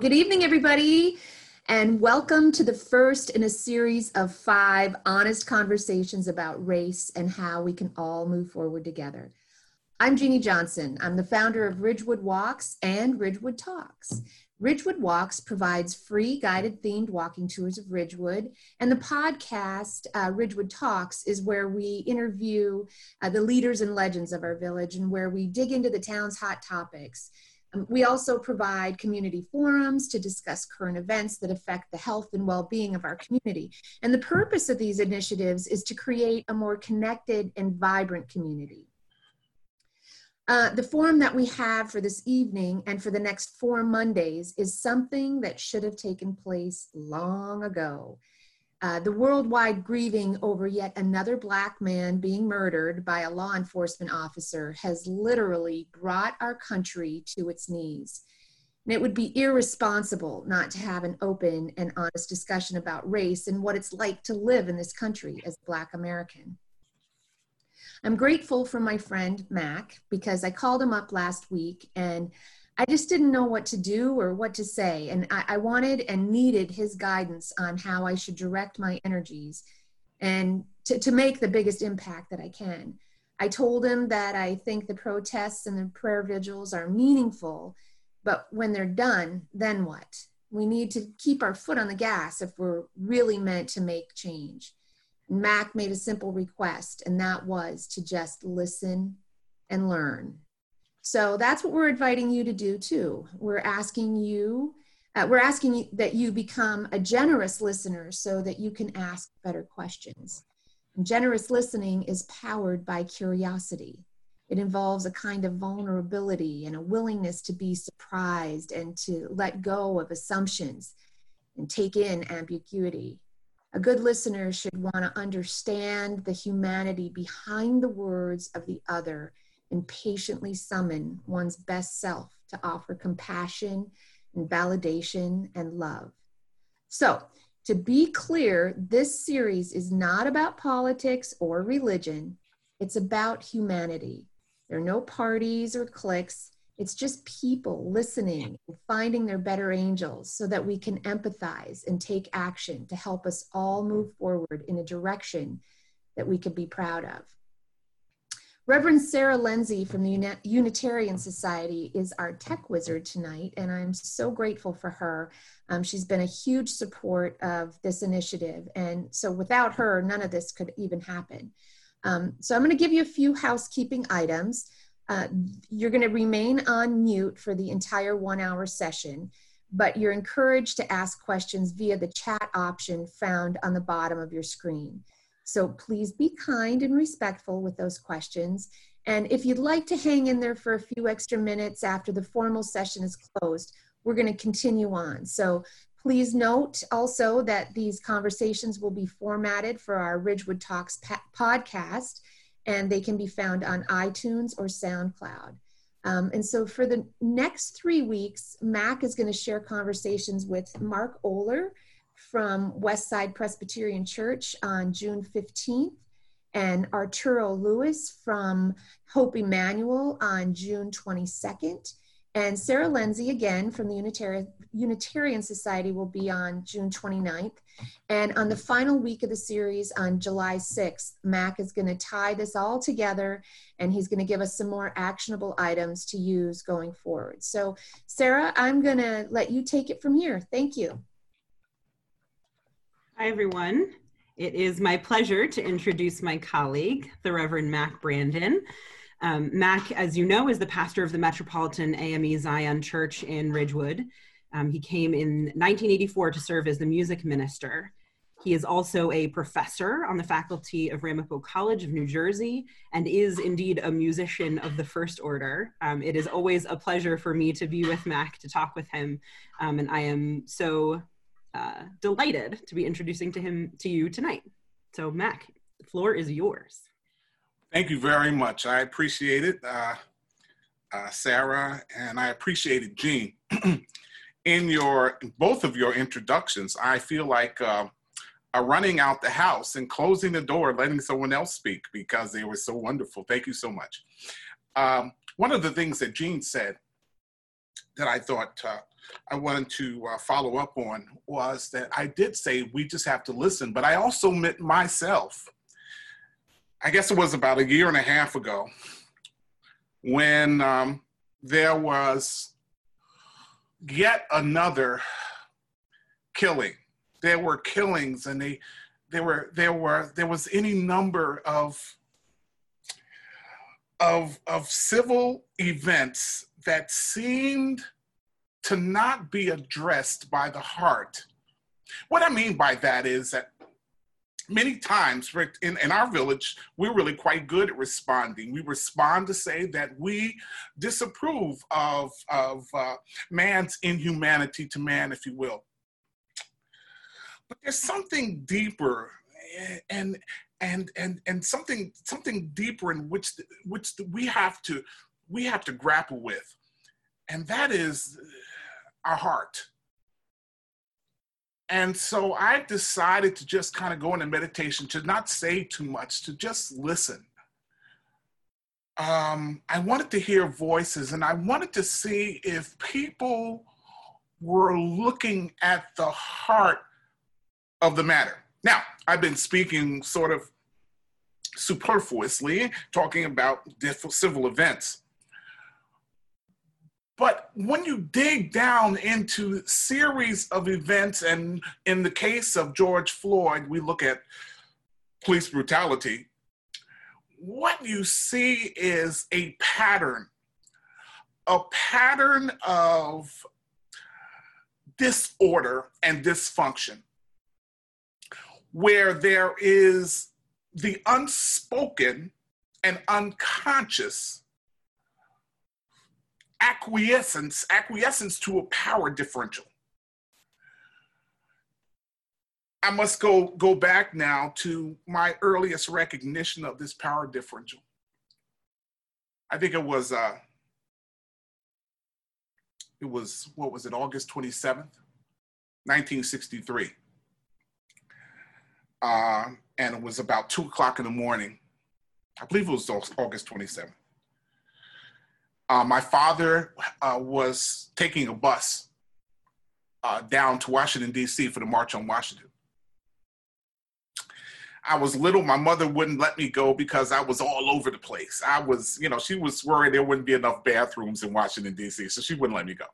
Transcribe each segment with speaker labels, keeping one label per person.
Speaker 1: Good evening, everybody, and welcome to the first in a series of five honest conversations about race and how we can all move forward together. I'm Jeannie Johnson. I'm the founder of Ridgewood Walks and Ridgewood Talks. Ridgewood Walks provides free guided themed walking tours of Ridgewood, and the podcast, uh, Ridgewood Talks, is where we interview uh, the leaders and legends of our village and where we dig into the town's hot topics. We also provide community forums to discuss current events that affect the health and well being of our community. And the purpose of these initiatives is to create a more connected and vibrant community. Uh, the forum that we have for this evening and for the next four Mondays is something that should have taken place long ago. Uh, the worldwide grieving over yet another Black man being murdered by a law enforcement officer has literally brought our country to its knees. And it would be irresponsible not to have an open and honest discussion about race and what it's like to live in this country as a Black American. I'm grateful for my friend Mac because I called him up last week and I just didn't know what to do or what to say. And I, I, wanted and needed his guidance on how I should direct my energies and to, to make the biggest impact that I can. I told him that I think the protests and the prayer vigils are meaningful, but when they're done, then what? We need to keep our foot on the gas if we're really meant to make change. Mac made a simple request, and that was to just listen and learn. So that's what we're inviting you to do too. We're asking you, uh, we're asking you that you become a generous listener so that you can ask better questions. And generous listening is powered by curiosity. It involves a kind of vulnerability and a willingness to be surprised and to let go of assumptions and take in ambiguity. A good listener should want to understand the humanity behind the words of the other and patiently summon one's best self to offer compassion and validation and love. So, to be clear, this series is not about politics or religion, it's about humanity. There are no parties or cliques. It's just people listening and finding their better angels so that we can empathize and take action to help us all move forward in a direction that we can be proud of. Reverend Sarah Lindsay from the Unitarian Society is our tech wizard tonight, and I'm so grateful for her. Um, she's been a huge support of this initiative, and so without her, none of this could even happen. Um, so I'm going to give you a few housekeeping items. Uh, you're going to remain on mute for the entire one hour session, but you're encouraged to ask questions via the chat option found on the bottom of your screen. So please be kind and respectful with those questions. And if you'd like to hang in there for a few extra minutes after the formal session is closed, we're going to continue on. So please note also that these conversations will be formatted for our Ridgewood Talks podcast, and they can be found on iTunes or SoundCloud. Um, and so for the next three weeks, Mac is going to share conversations with Mark Oler, from Westside Presbyterian Church on June 15th, and Arturo Lewis from Hope Emmanuel on June 22nd. And Sarah Lindsay, again from the Unitarian, Unitarian Society, will be on June 29th. And on the final week of the series on July 6th, Mac is going to tie this all together and he's going to give us some more actionable items to use going forward. So, Sarah, I'm going to let you take it from here. Thank you.
Speaker 2: Hi, everyone. It is my pleasure to introduce my colleague, the Reverend Mac Brandon. Um, Mac, as you know, is the pastor of the Metropolitan AME Zion Church in Ridgewood. Um, he came in 1984 to serve as the music minister. He is also a professor on the faculty of Ramapo College of New Jersey and is indeed a musician of the first order. Um, it is always a pleasure for me to be with Mac to talk with him, um, and I am so uh, delighted to be introducing to him to you tonight. So, Mac, the floor is yours.
Speaker 3: Thank you very much. I appreciate it, uh, uh, Sarah, and I appreciated Jean. in your both of your introductions, I feel like uh, running out the house and closing the door, letting someone else speak because they were so wonderful. Thank you so much. Um, one of the things that Jean said that I thought uh, I wanted to uh, follow up on was that I did say we just have to listen, but I also meant myself. I guess it was about a year and a half ago when um, there was yet another killing. There were killings, and they, there were there were there was any number of of of civil events that seemed to not be addressed by the heart. What I mean by that is that many times in, in our village, we're really quite good at responding. We respond to say that we disapprove of, of uh, man's inhumanity to man, if you will. But there's something deeper and and and and something something deeper in which which we have to we have to grapple with and that is our heart and so I decided to just kind of go into meditation, to not say too much, to just listen. Um, I wanted to hear voices and I wanted to see if people were looking at the heart of the matter. Now, I've been speaking sort of superfluously, talking about civil events. But when you dig down into series of events, and in the case of George Floyd, we look at police brutality, what you see is a pattern, a pattern of disorder and dysfunction, where there is the unspoken and unconscious acquiescence, acquiescence to a power differential. I must go, go back now to my earliest recognition of this power differential. I think it was, uh, it was, what was it, August 27th, 1963. Uh, and it was about two o'clock in the morning. I believe it was August 27th. Uh, my father uh, was taking a bus uh, down to Washington, D.C. for the March on Washington. I was little, my mother wouldn't let me go because I was all over the place. I was, you know, she was worried there wouldn't be enough bathrooms in Washington, D.C., so she wouldn't let me go.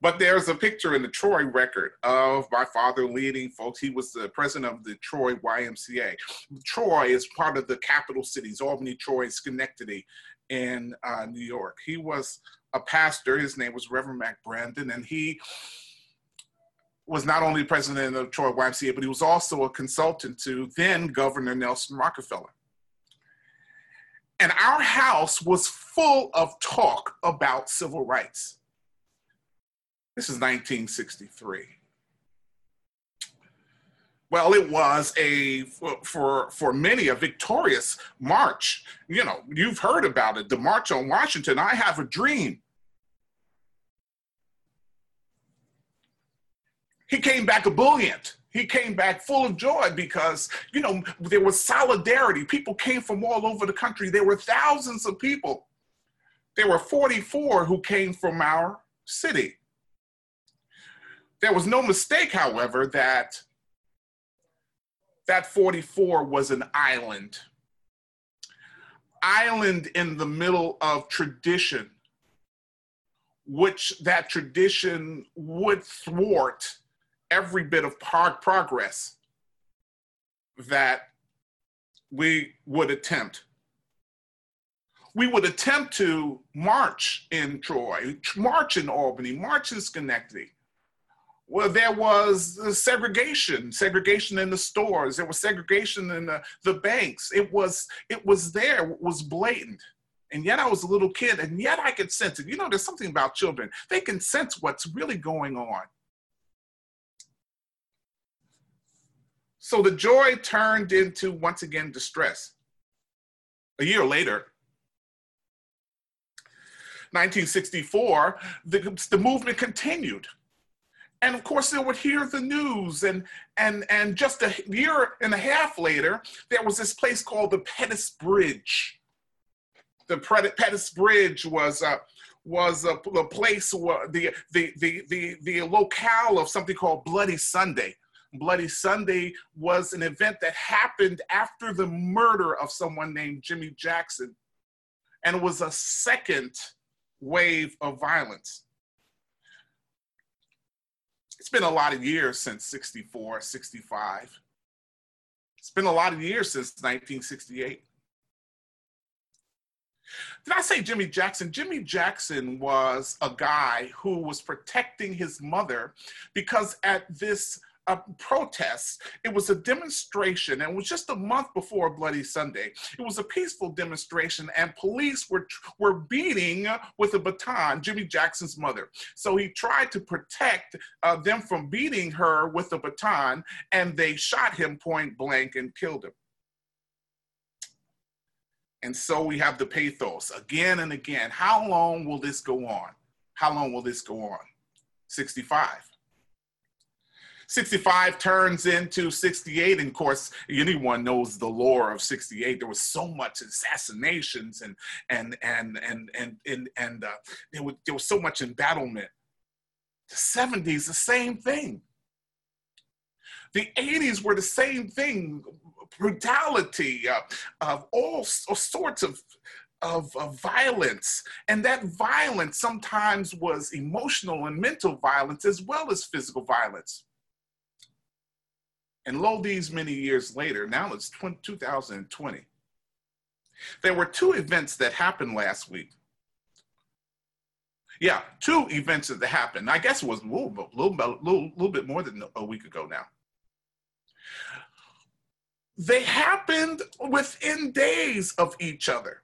Speaker 3: But there's a picture in the Troy record of my father leading folks. He was the president of the Troy YMCA. Troy is part of the capital cities, Albany, Troy, Schenectady, in uh, New York. He was a pastor. His name was Reverend Mac Brandon, and he was not only president of Troy YMCA, but he was also a consultant to then Governor Nelson Rockefeller. And our house was full of talk about civil rights. This is 1963. Well, it was a for for many a victorious march. You know, you've heard about it, the March on Washington. I have a dream. He came back ebullient. He came back full of joy because, you know, there was solidarity. People came from all over the country. There were thousands of people. There were 44 who came from our city. There was no mistake, however, that that 44 was an island. Island in the middle of tradition, which that tradition would thwart every bit of progress that we would attempt. We would attempt to march in Troy, march in Albany, march in Schenectady, well, there was segregation, segregation in the stores. There was segregation in the, the banks. It was, it was there, it was blatant. And yet I was a little kid, and yet I could sense it. You know, there's something about children. They can sense what's really going on. So the joy turned into, once again, distress. A year later, 1964, the, the movement continued and of course they would hear the news and and and just a year and a half later there was this place called the pettus bridge the pettus bridge was uh, was a, a place where the, the, the, the, the locale of something called Bloody Sunday. Bloody Sunday was an event that happened after the murder of someone named Jimmy Jackson. And it was a second wave of violence. It's been a lot of years since 64, 65. It's been a lot of years since 1968. Did I say Jimmy Jackson? Jimmy Jackson was a guy who was protecting his mother because at this uh, protest, it was a demonstration, and it was just a month before Bloody Sunday. It was a peaceful demonstration, and police were were beating with a baton Jimmy Jackson's mother. So he tried to protect uh, them from beating her with a baton, and they shot him point blank and killed him. And so we have the pathos again and again. How long will this go on? How long will this go on? 65. 65 turns into 68. And of course, anyone knows the lore of 68. There was so much assassinations and and and and and and, and uh, there, was, there was so much embattlement. The 70s, the same thing. The 80s were the same thing brutality, uh, of all, sorts of, of, of, violence. And that violence sometimes was emotional and mental violence as well as physical violence. And lo, these many years later, now it's 20, 2020. There were two events that happened last week. Yeah, two events that happened. I guess it was a little, little, little, little bit more than a week ago now they happened within days of each other.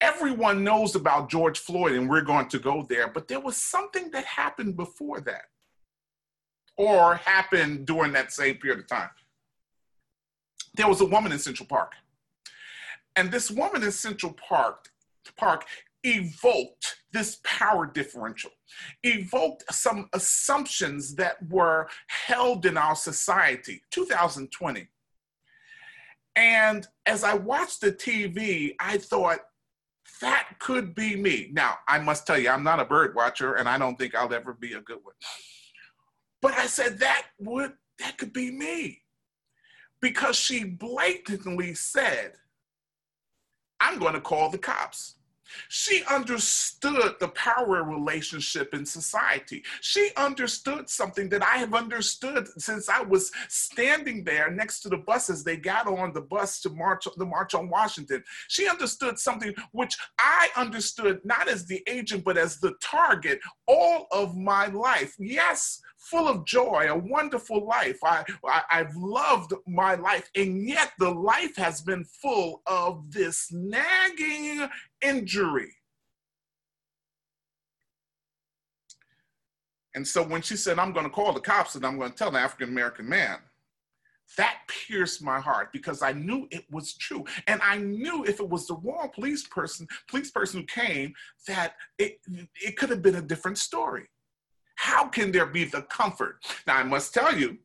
Speaker 3: Everyone knows about George Floyd, and we're going to go there, but there was something that happened before that, or happened during that same period of time. There was a woman in Central Park, and this woman in Central Park, Park evoked this power differential, evoked some assumptions that were held in our society. 2020. And as I watched the TV, I thought, that could be me. Now, I must tell you, I'm not a bird watcher and I don't think I'll ever be a good one. But I said, that would, that could be me. Because she blatantly said, I'm going to call the cops. She understood the power relationship in society. She understood something that I have understood since I was standing there next to the buses. They got on the bus to march the March on Washington. She understood something which I understood not as the agent, but as the target all of my life. Yes, full of joy, a wonderful life. I, I, have loved my life, and yet the life has been full of this nagging injury. And so when she said, I'm going to call the cops and I'm going to tell an African American man, that pierced my heart because I knew it was true. And I knew if it was the wrong police person, police person who came, that it, it could have been a different story. How can there be the comfort? Now, I must tell you,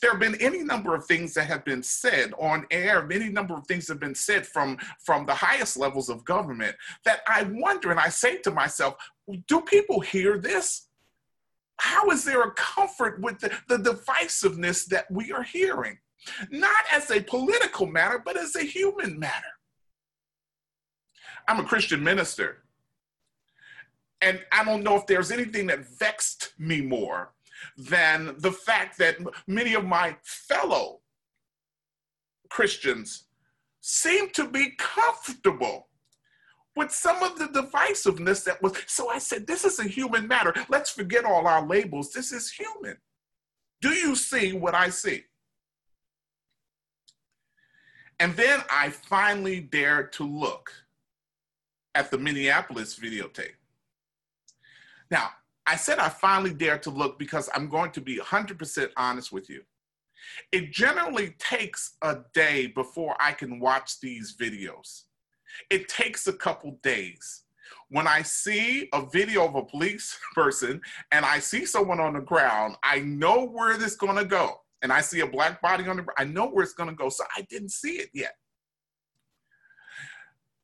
Speaker 3: there have been any number of things that have been said on air, many number of things have been said from, from the highest levels of government that I wonder and I say to myself, do people hear this? How is there a comfort with the, the divisiveness that we are hearing? Not as a political matter, but as a human matter. I'm a Christian minister. And I don't know if there's anything that vexed me more than the fact that many of my fellow Christians seem to be comfortable with some of the divisiveness that was. So I said, this is a human matter. Let's forget all our labels. This is human. Do you see what I see? And then I finally dared to look at the Minneapolis videotape. Now, I said I finally dared to look because I'm going to be 100% honest with you. It generally takes a day before I can watch these videos. It takes a couple days. When I see a video of a police person and I see someone on the ground, I know where this is going to go. And I see a black body on the ground, I know where it's going to go. So I didn't see it yet.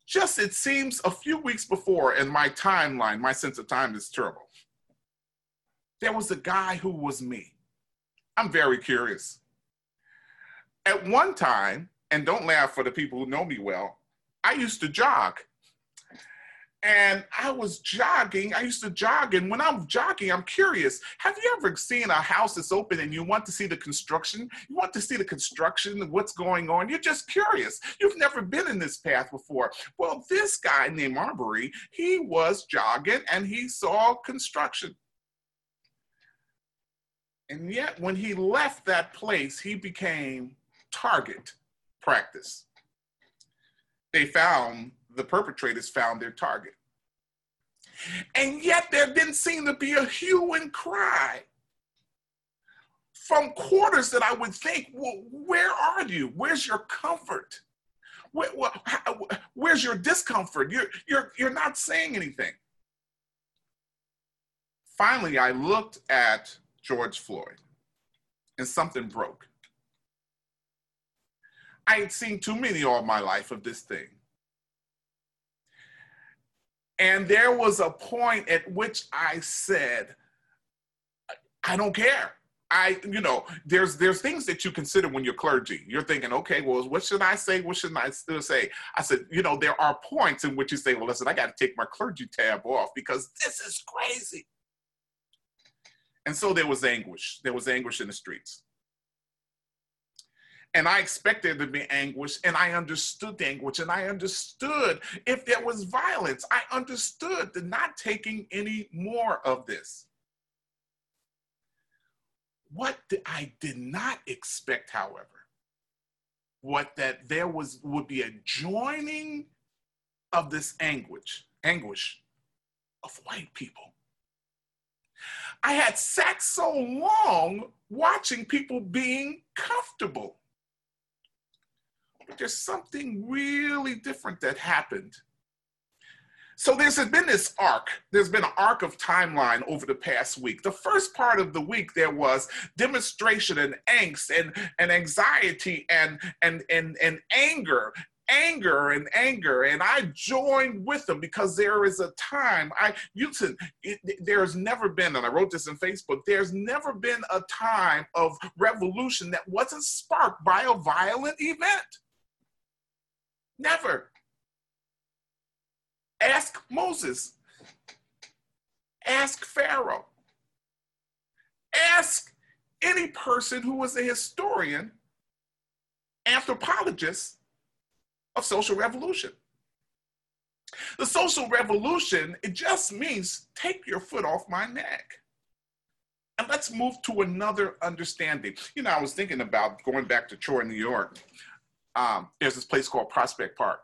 Speaker 3: just it seems a few weeks before in my timeline, my sense of time is terrible. There was a guy who was me. I'm very curious. At one time, and don't laugh for the people who know me well, I used to jog and I was jogging. I used to jog, and when I'm jogging, I'm curious. Have you ever seen a house that's open and you want to see the construction? You want to see the construction, what's going on? You're just curious. You've never been in this path before. Well, this guy named Marbury, he was jogging and he saw construction. And yet, when he left that place, he became target practice. They found the perpetrators found their target. And yet there didn't seem to be a hue and cry from quarters that I would think, well, where are you? Where's your comfort? Where, where's your discomfort? You're, you're, you're not saying anything. Finally, I looked at George Floyd and something broke. I had seen too many all my life of this thing. And there was a point at which I said, I don't care. I, you know, there's there's things that you consider when you're clergy. You're thinking, okay, well, what should I say? What should I still say? I said, you know, there are points in which you say, well, listen, I got to take my clergy tab off because this is crazy. And so there was anguish. There was anguish in the streets. And I expected to be anguish, and I understood the anguish, and I understood if there was violence. I understood the not taking any more of this. What I did not expect, however, what that there was would be a joining of this anguish, anguish of white people. I had sat so long watching people being comfortable. But there's something really different that happened. So there's been this arc. There's been an arc of timeline over the past week. The first part of the week there was demonstration and angst and, and anxiety and, and, and, and anger anger and anger and i joined with them because there is a time i you said there's never been and i wrote this in facebook there's never been a time of revolution that wasn't sparked by a violent event Never. Ask Moses. Ask Pharaoh. Ask any person who was a historian, anthropologist of social revolution. The social revolution, it just means take your foot off my neck. And let's move to another understanding. You know, I was thinking about going back to Troy, New York um, there's this place called Prospect Park.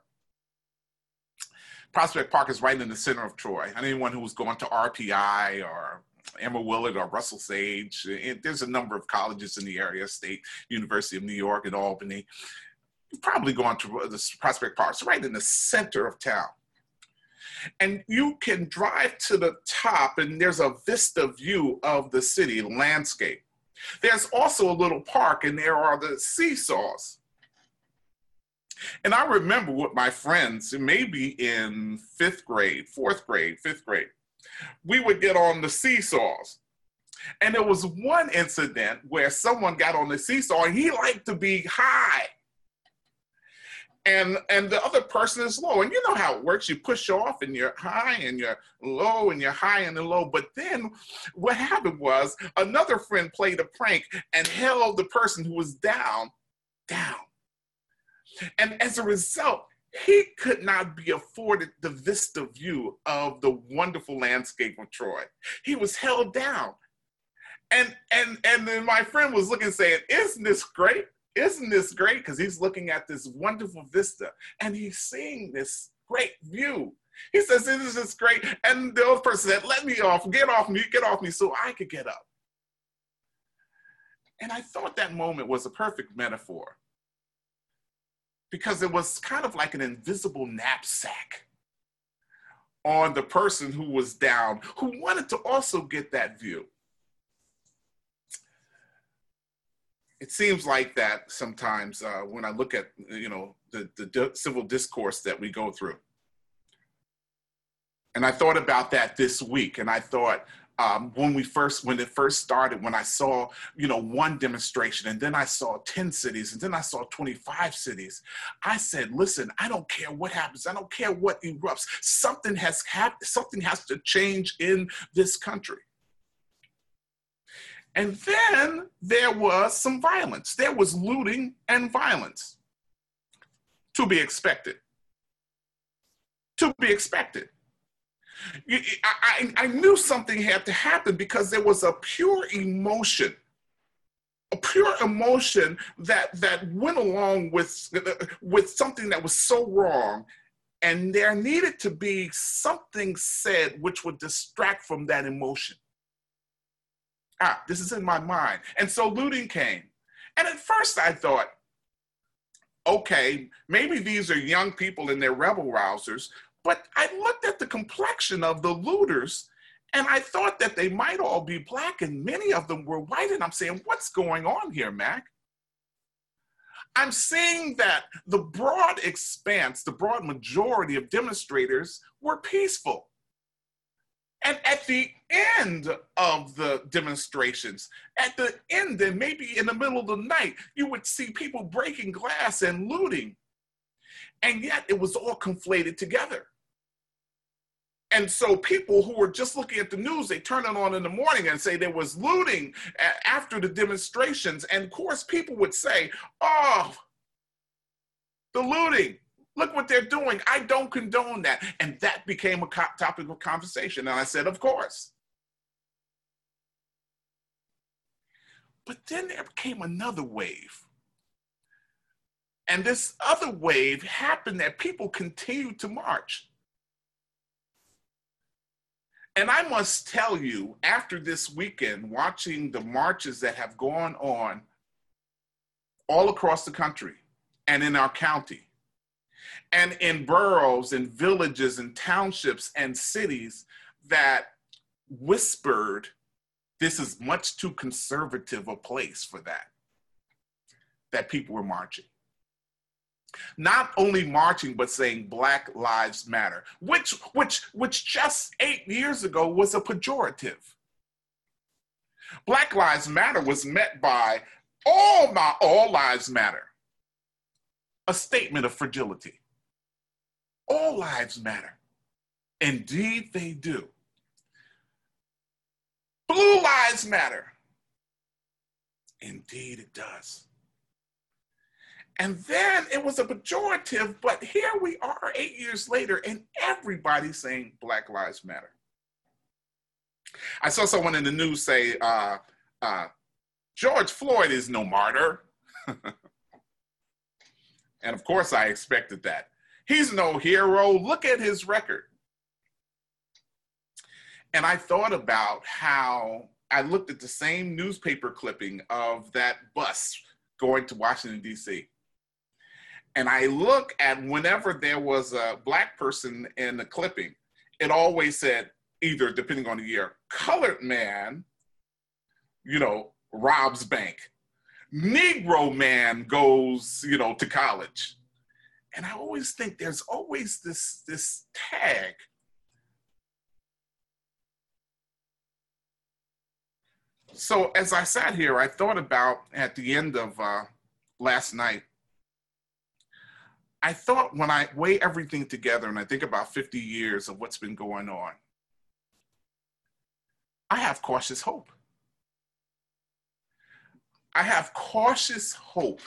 Speaker 3: Prospect Park is right in the center of Troy. And anyone who was going to RPI or Emma Willard or Russell Sage, there's a number of colleges in the area, State University of New York and Albany. Probably gone to uh, the Prospect Park. It's right in the center of town. And you can drive to the top, and there's a vista view of the city landscape. There's also a little park, and there are the seesaws. And I remember with my friends, maybe in fifth grade, fourth grade, fifth grade, we would get on the seesaws. And there was one incident where someone got on the seesaw and he liked to be high. And and the other person is low. And you know how it works. You push off and you're high and you're low and you're high and then low. But then what happened was another friend played a prank and held the person who was down down. And as a result, he could not be afforded the vista view of the wonderful landscape of Troy. He was held down. And and and then my friend was looking saying, Isn't this great? Isn't this great? Because he's looking at this wonderful vista and he's seeing this great view. He says, This is great. And the other person said, Let me off, get off me, get off me so I could get up. And I thought that moment was a perfect metaphor because it was kind of like an invisible knapsack on the person who was down, who wanted to also get that view. It seems like that sometimes uh, when I look at you know the, the civil discourse that we go through. And I thought about that this week, and I thought, um, when we first when it first started when i saw you know one demonstration and then i saw 10 cities and then i saw 25 cities i said listen i don't care what happens. I don't care what erupts. Something has happened something has to change in this country and then there was some violence. There was looting and violence. To be expected. To be expected. I, I, I knew something had to happen because there was a pure emotion. A pure emotion that that went along with with something that was so wrong. And there needed to be something said which would distract from that emotion ah this is in my mind and so looting came and at first i thought okay maybe these are young people and they're rebel rousers but I looked at the complexion of the looters and I thought that they might all be black and many of them were white. And I'm saying, what's going on here, Mac? I'm seeing that the broad expanse, the broad majority of demonstrators were peaceful. And at the end of the demonstrations, at the end, and maybe in the middle of the night, you would see people breaking glass and looting. And yet it was all conflated together. And so people who were just looking at the news, they turn it on in the morning and say there was looting after the demonstrations. And of course, people would say, oh, the looting, look what they're doing. I don't condone that. And that became a topic of conversation. And I said, of course. But then there came another wave. And this other wave happened that people continued to march. And I must tell you, after this weekend, watching the marches that have gone on all across the country and in our county, and in boroughs and villages and townships and cities that whispered, this is much too conservative a place for that, that people were marching. Not only marching but saying black lives matter which which which just 8 years ago was a pejorative. Black lives matter was met by all my all lives matter a statement of fragility all lives matter indeed they do blue lives matter indeed it does and then it was a pejorative, but here we are eight years later, and everybody's saying Black Lives Matter. I saw someone in the news say, uh, uh, George Floyd is no martyr. and of course, I expected that. He's no hero. Look at his record. And I thought about how I looked at the same newspaper clipping of that bus going to Washington, D.C and I look at whenever there was a black person in the clipping, it always said either, depending on the year, colored man, you know, robs bank. Negro man goes, you know, to college. And I always think there's always this, this tag. So as I sat here, I thought about at the end of uh, last night, I thought when I weigh everything together and I think about 50 years of what's been going on, I have cautious hope. I have cautious hope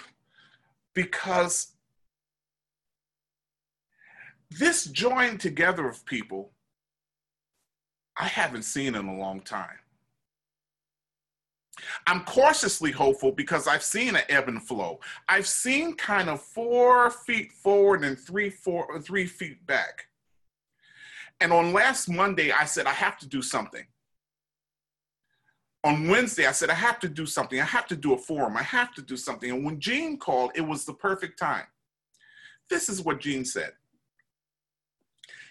Speaker 3: because this join together of people, I haven't seen in a long time. I'm cautiously hopeful because I've seen an ebb and flow. I've seen kind of four feet forward and three, four, three feet back. And on last Monday, I said, I have to do something. On Wednesday, I said, I have to do something. I have to do a forum. I have to do something. And when Gene called, it was the perfect time. This is what Gene said.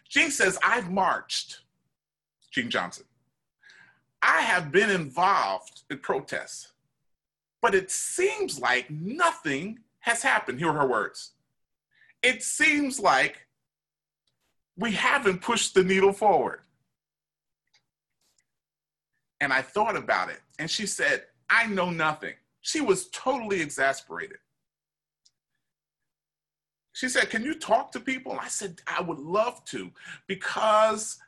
Speaker 3: Gene says, I've marched, Gene Johnson. I have been involved in protests, but it seems like nothing has happened. Here are her words. It seems like we haven't pushed the needle forward. And I thought about it. And she said, I know nothing. She was totally exasperated. She said, Can you talk to people? I said, I would love to, because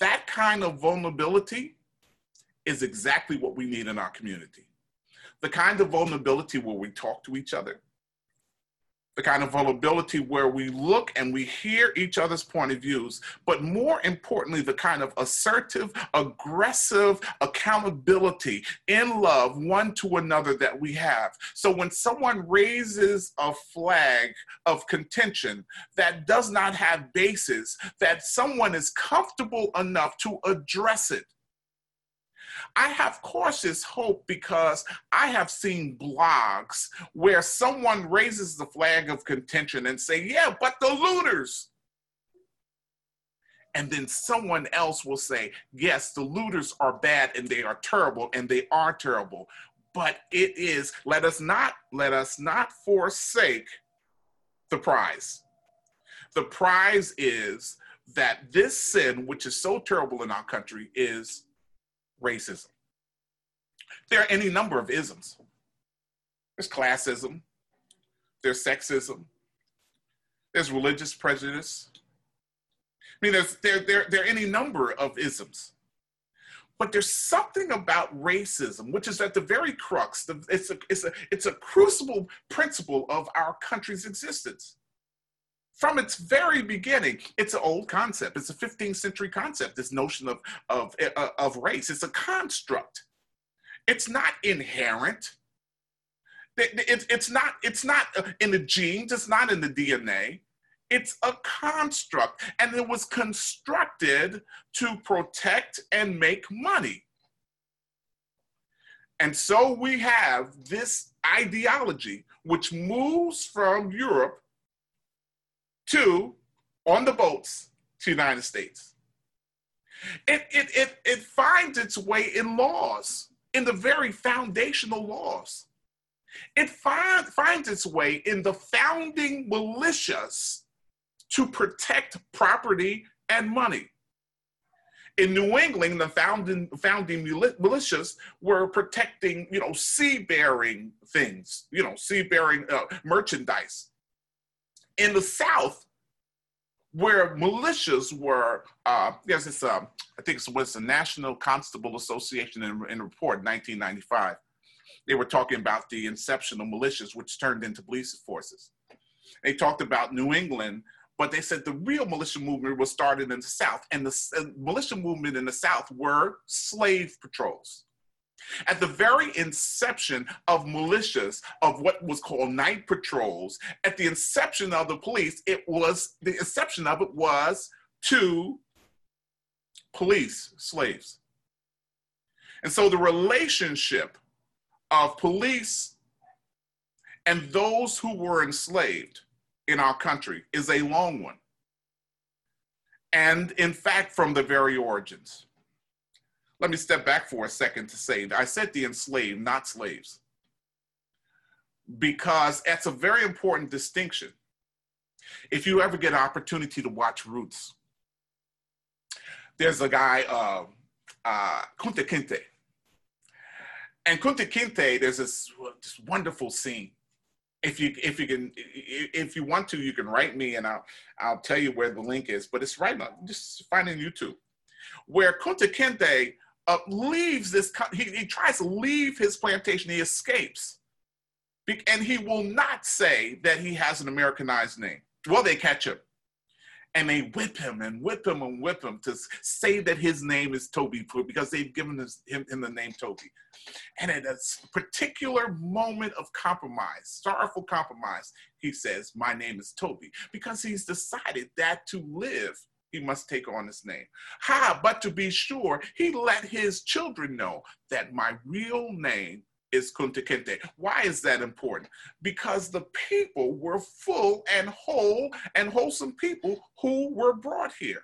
Speaker 3: that kind of vulnerability is exactly what we need in our community. The kind of vulnerability where we talk to each other, the kind of vulnerability where we look and we hear each other's point of views, but more importantly, the kind of assertive, aggressive accountability in love one to another that we have. So when someone raises a flag of contention that does not have basis, that someone is comfortable enough to address it I have cautious hope because I have seen blogs where someone raises the flag of contention and say, yeah, but the looters. And then someone else will say, yes, the looters are bad and they are terrible and they are terrible. But it is, let us not, let us not forsake the prize. The prize is that this sin, which is so terrible in our country, is racism. There are any number of isms. There's classism, there's sexism, there's religious prejudice. I mean, there's, there, there, there are any number of isms. But there's something about racism, which is at the very crux, it's a, it's, a, it's a crucible principle of our country's existence from its very beginning, it's an old concept. It's a 15th century concept, this notion of, of, uh, of race. It's a construct. It's not inherent. it's, not, it's not uh, in the genes, it's not in the DNA. It's a construct, and it was constructed to protect and make money. And so we have this ideology which moves from Europe on the boats to the United States. It, it, it, it finds its way in laws, in the very foundational laws. It find, finds its way in the founding militias to protect property and money. In New England, the founding, founding militias were protecting, you know, sea-bearing things, you know, sea-bearing uh, merchandise in the South, where militias were, uh, there's this, um, I think it was the National Constable Association in, in report, 1995. They were talking about the inception of militias, which turned into police forces. They talked about New England, but they said the real militia movement was started in the South, and the uh, militia movement in the South were slave patrols. At the very inception of militias, of what was called night patrols, at the inception of the police, it was the inception of it was to police slaves. And so the relationship of police and those who were enslaved in our country is a long one. And in fact, from the very origins let me step back for a second to say I said the enslaved, not slaves, because that's a very important distinction. If you ever get an opportunity to watch Roots, there's a guy, uh, uh, Kunta Kinte. And Kunta Kinte, there's this, this wonderful scene. If you if you can if you want to, you can write me and I'll I'll tell you where the link is. But it's right now. Just find it on YouTube, where Kunta Kinte uh, leaves this, he, he tries to leave his plantation, he escapes. And he will not say that he has an Americanized name. Well, they catch him and they whip him and whip him and whip him to say that his name is Toby because they've given his, him, him, the name Toby. And at a particular moment of compromise, sorrowful compromise, he says, My name is Toby because he's decided that to live he must take on his name. Ha, but to be sure, he let his children know that my real name is Kunta Kinte. Why is that important? Because the people were full and whole and wholesome people who were brought here.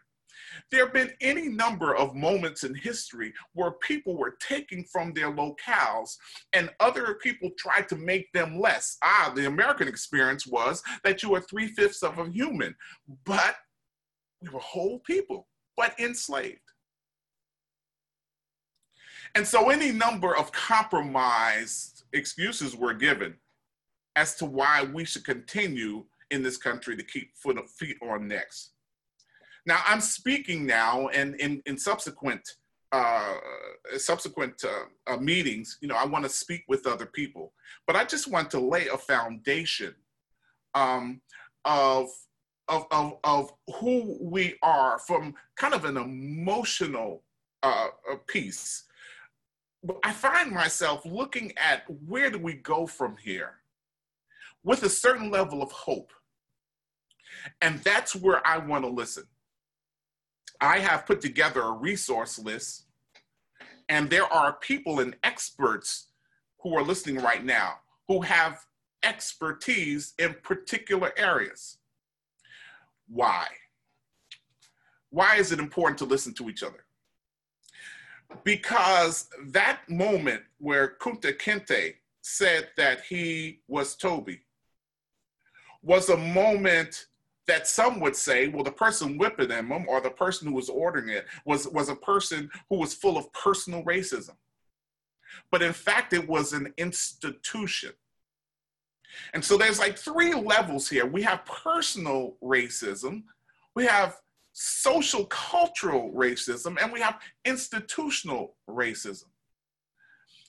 Speaker 3: There have been any number of moments in history where people were taking from their locales and other people tried to make them less. Ah, the American experience was that you are three fifths of a human. But We were whole people, but enslaved. And so any number of compromised excuses were given as to why we should continue in this country to keep foot feet on necks. Now I'm speaking now and in, in subsequent uh, subsequent uh, uh, meetings, you know, I want to speak with other people, but I just want to lay a foundation um, of, of, of, of who we are from kind of an emotional uh, piece. But I find myself looking at where do we go from here with a certain level of hope. And that's where I want to listen. I have put together a resource list, and there are people and experts who are listening right now who have expertise in particular areas. Why? Why is it important to listen to each other? Because that moment where Kunta Kinte said that he was Toby was a moment that some would say, well, the person whipping him um, or the person who was ordering it was, was a person who was full of personal racism. But in fact, it was an institution. And so there's like three levels here. We have personal racism, we have social cultural racism, and we have institutional racism.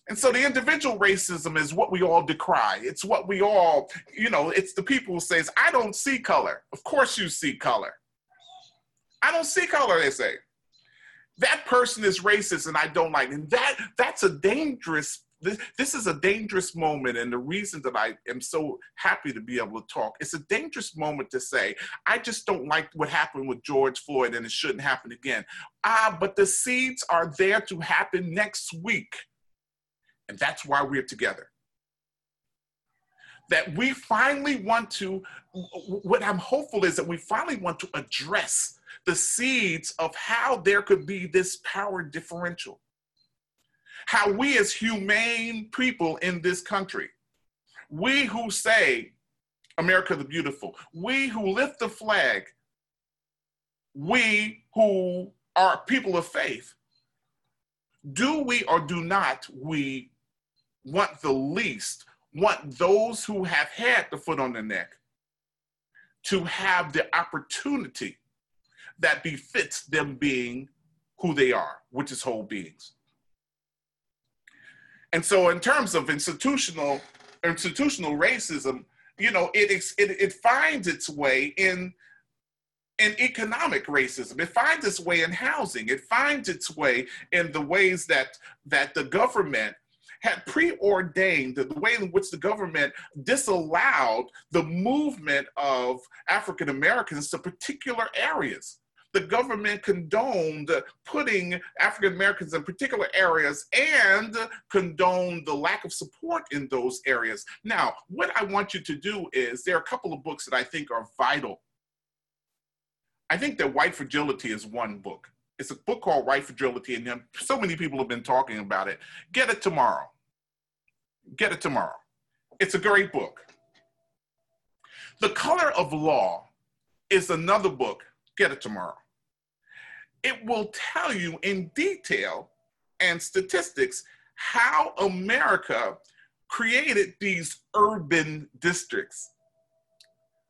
Speaker 3: And so the individual racism is what we all decry. It's what we all, you know, it's the people who says, I don't see color. Of course you see color. I don't see color, they say. That person is racist and I don't like. And that that's a dangerous this, this is a dangerous moment and the reason that I am so happy to be able to talk, it's a dangerous moment to say, I just don't like what happened with George Floyd and it shouldn't happen again. Ah, but the seeds are there to happen next week. And that's why we're together. That we finally want to, what I'm hopeful is that we finally want to address the seeds of how there could be this power differential. How we, as humane people in this country, we who say, America the Beautiful, we who lift the flag, we who are people of faith, do we or do not we want the least, want those who have had the foot on the neck to have the opportunity that befits them being who they are, which is whole beings. And so, in terms of institutional institutional racism, you know, it, it, it finds its way in in economic racism. It finds its way in housing. It finds its way in the ways that that the government had preordained the way in which the government disallowed the movement of African Americans to particular areas. The government condoned putting African Americans in particular areas and condoned the lack of support in those areas. Now, what I want you to do is there are a couple of books that I think are vital. I think that White Fragility is one book. It's a book called White Fragility, and so many people have been talking about it. Get it tomorrow. Get it tomorrow. It's a great book. The Color of Law is another book. Get it tomorrow. It will tell you in detail and statistics how America created these urban districts.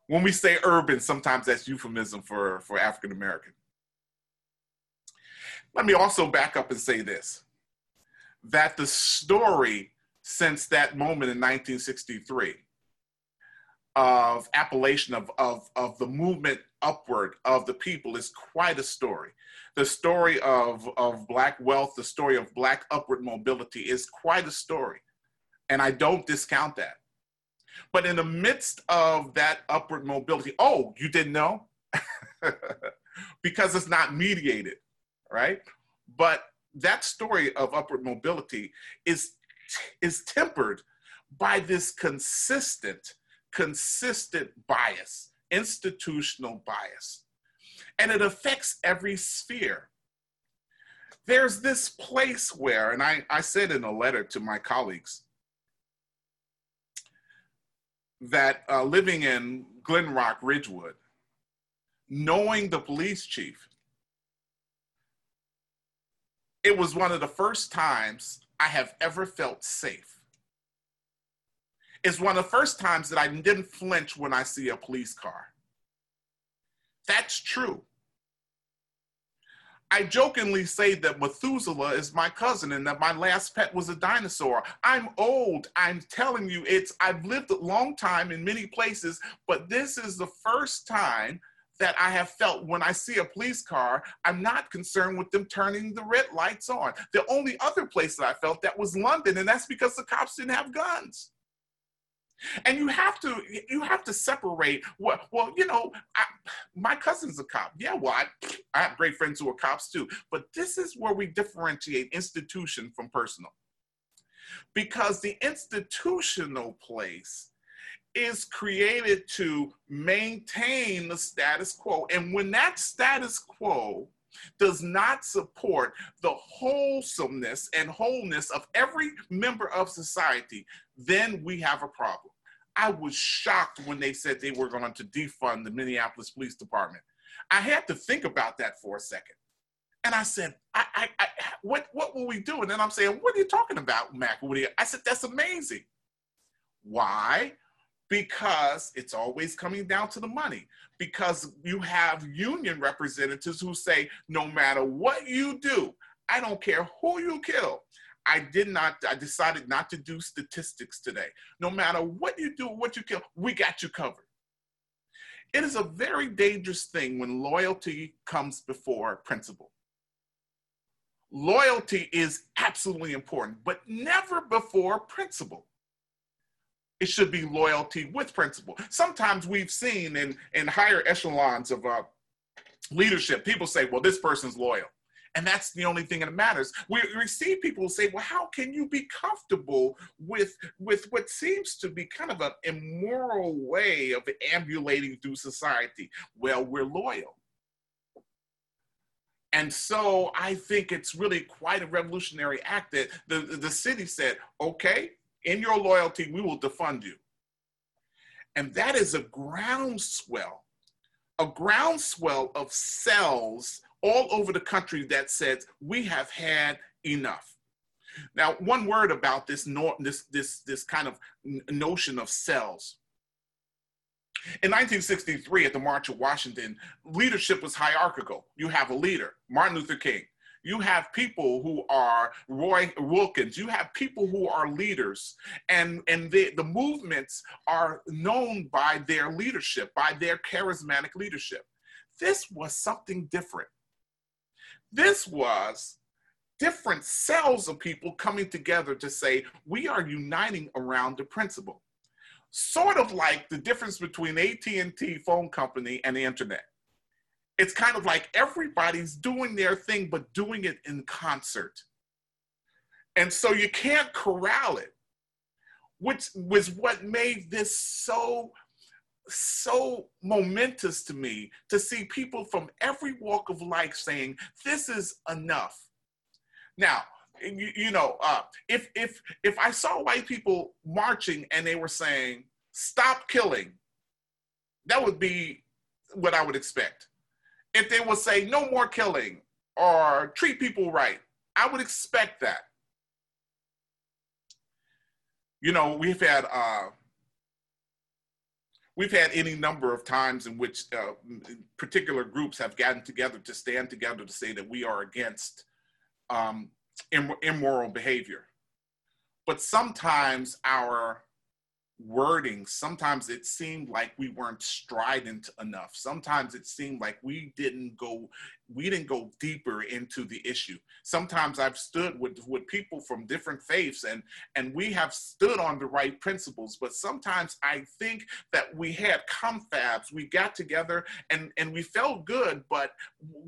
Speaker 3: When we say urban, sometimes that's euphemism for, for African American. Let me also back up and say this that the story since that moment in 1963 of Appalachian, of, of, of the movement upward of the people is quite a story. The story of, of Black wealth, the story of Black upward mobility is quite a story. And I don't discount that. But in the midst of that upward mobility, oh, you didn't know? because it's not mediated, right? But that story of upward mobility is is tempered by this consistent, consistent bias, institutional bias. And it affects every sphere. There's this place where, and I, I said in a letter to my colleagues, that uh, living in Glen Rock, Ridgewood, knowing the police chief, it was one of the first times I have ever felt safe. It's one of the first times that I didn't flinch when I see a police car. That's true. I jokingly say that Methuselah is my cousin and that my last pet was a dinosaur. I'm old. I'm telling you, it's I've lived a long time in many places, but this is the first time that I have felt when I see a police car, I'm not concerned with them turning the red lights on. The only other place that I felt that was London, and that's because the cops didn't have guns. And you have to you have to separate what well you know I, my cousin's a cop yeah well I, I have great friends who are cops too but this is where we differentiate institution from personal because the institutional place is created to maintain the status quo. And when that status quo does not support the wholesomeness and wholeness of every member of society, then we have a problem. I was shocked when they said they were going to defund the Minneapolis Police Department. I had to think about that for a second. And I said, I, I, I, what, what will we do? And then I'm saying, what are you talking about, Mac? I said, that's amazing. Why? because it's always coming down to the money. Because you have union representatives who say, no matter what you do, I don't care who you kill. I did not, I decided not to do statistics today. No matter what you do, what you kill, we got you covered. It is a very dangerous thing when loyalty comes before principle. Loyalty is absolutely important, but never before principle it should be loyalty with principle. Sometimes we've seen in, in higher echelons of uh, leadership, people say, well, this person's loyal. And that's the only thing that matters. We, see people say, well, how can you be comfortable with, with what seems to be kind of an immoral way of ambulating through society? Well, we're loyal. And so I think it's really quite a revolutionary act that the, the city said, okay, in your loyalty, we will defund you. And that is a groundswell, a groundswell of cells all over the country that says we have had enough. Now, one word about this, this, this, this kind of notion of cells. In 1963, at the March of Washington, leadership was hierarchical. You have a leader, Martin Luther King. You have people who are Roy Wilkins. You have people who are leaders, and and the the movements are known by their leadership, by their charismatic leadership. This was something different. This was different cells of people coming together to say we are uniting around the principle sort of like the difference between AT&T phone company and the internet it's kind of like everybody's doing their thing, but doing it in concert. And so you can't corral it, which was what made this so, so momentous to me to see people from every walk of life saying, this is enough. Now, you, you know, uh, if, if, if I saw white people marching and they were saying, stop killing, that would be what I would expect if they would say no more killing or treat people right. I would expect that. You know, we've had uh, we've had any number of times in which uh, particular groups have gotten together to stand together to say that we are against um, Im- immoral behavior. But sometimes our wording, sometimes it seemed like we weren't strident enough. Sometimes it seemed like we didn't go we didn't go deeper into the issue. Sometimes I've stood with, with people from different faiths and and we have stood on the right principles, but sometimes I think that we had confabs, we got together and, and we felt good, but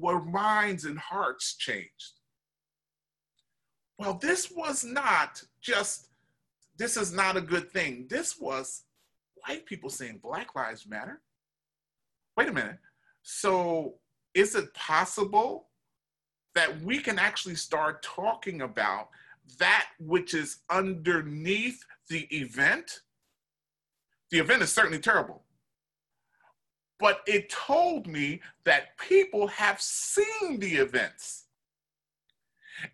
Speaker 3: our minds and hearts changed. Well, this was not just this is not a good thing. This was white people saying Black Lives Matter. Wait a minute. So, is it possible that we can actually start talking about that which is underneath the event? The event is certainly terrible. but it told me that people have seen the events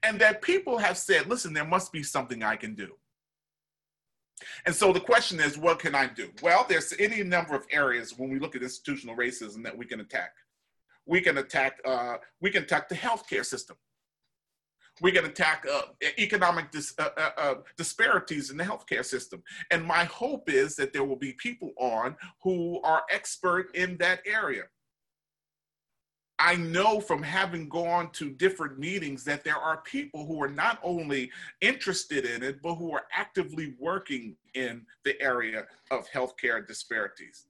Speaker 3: and that people have said, listen, there must be something I can do. And so the question is, what can I do? Well, there's any number of areas when we look at institutional racism that we can attack. We can attack, uh, we can attack the healthcare system. We can attack uh, economic dis, uh, uh, uh, disparities in the healthcare system. And my hope is that there will be people on who are expert in that area. I know from having gone to different meetings that there are people who are not only interested in it, but who are actively working in the area of healthcare disparities.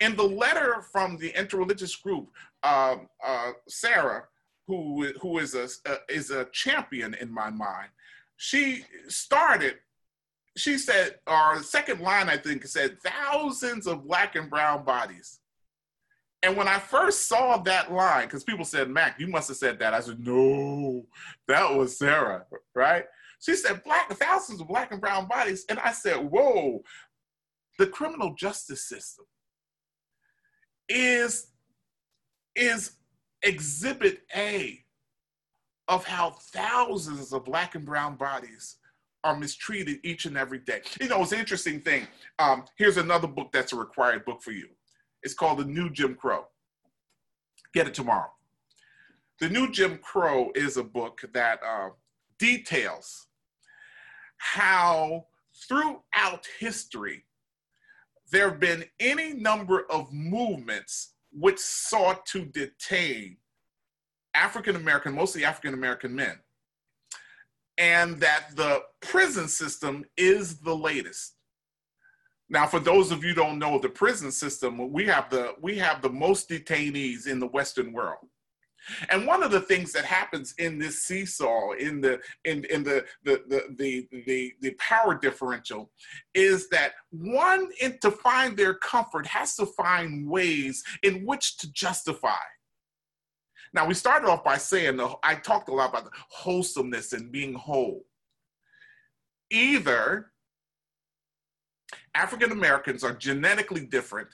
Speaker 3: In the letter from the interreligious group, uh, uh, Sarah, who, who is, a, uh, is a champion in my mind, she started, she said, our second line, I think, said, thousands of black and brown bodies and when I first saw that line, because people said, Mac, you must have said that. I said, no, that was Sarah, right? She said, black, thousands of black and brown bodies. And I said, whoa, the criminal justice system is, is exhibit A of how thousands of black and brown bodies are mistreated each and every day. You know, it's an interesting thing. Um, here's another book that's a required book for you. It's called The New Jim Crow. Get it tomorrow. The New Jim Crow is a book that uh, details how throughout history there have been any number of movements which sought to detain African American, mostly African American men, and that the prison system is the latest. Now, for those of you don't know the prison system, we have the we have the most detainees in the Western world. And one of the things that happens in this seesaw, in the in, in the, the, the, the, the, the power differential, is that one in, to find their comfort has to find ways in which to justify. Now we started off by saying the, I talked a lot about the wholesomeness and being whole. Either African Americans are genetically different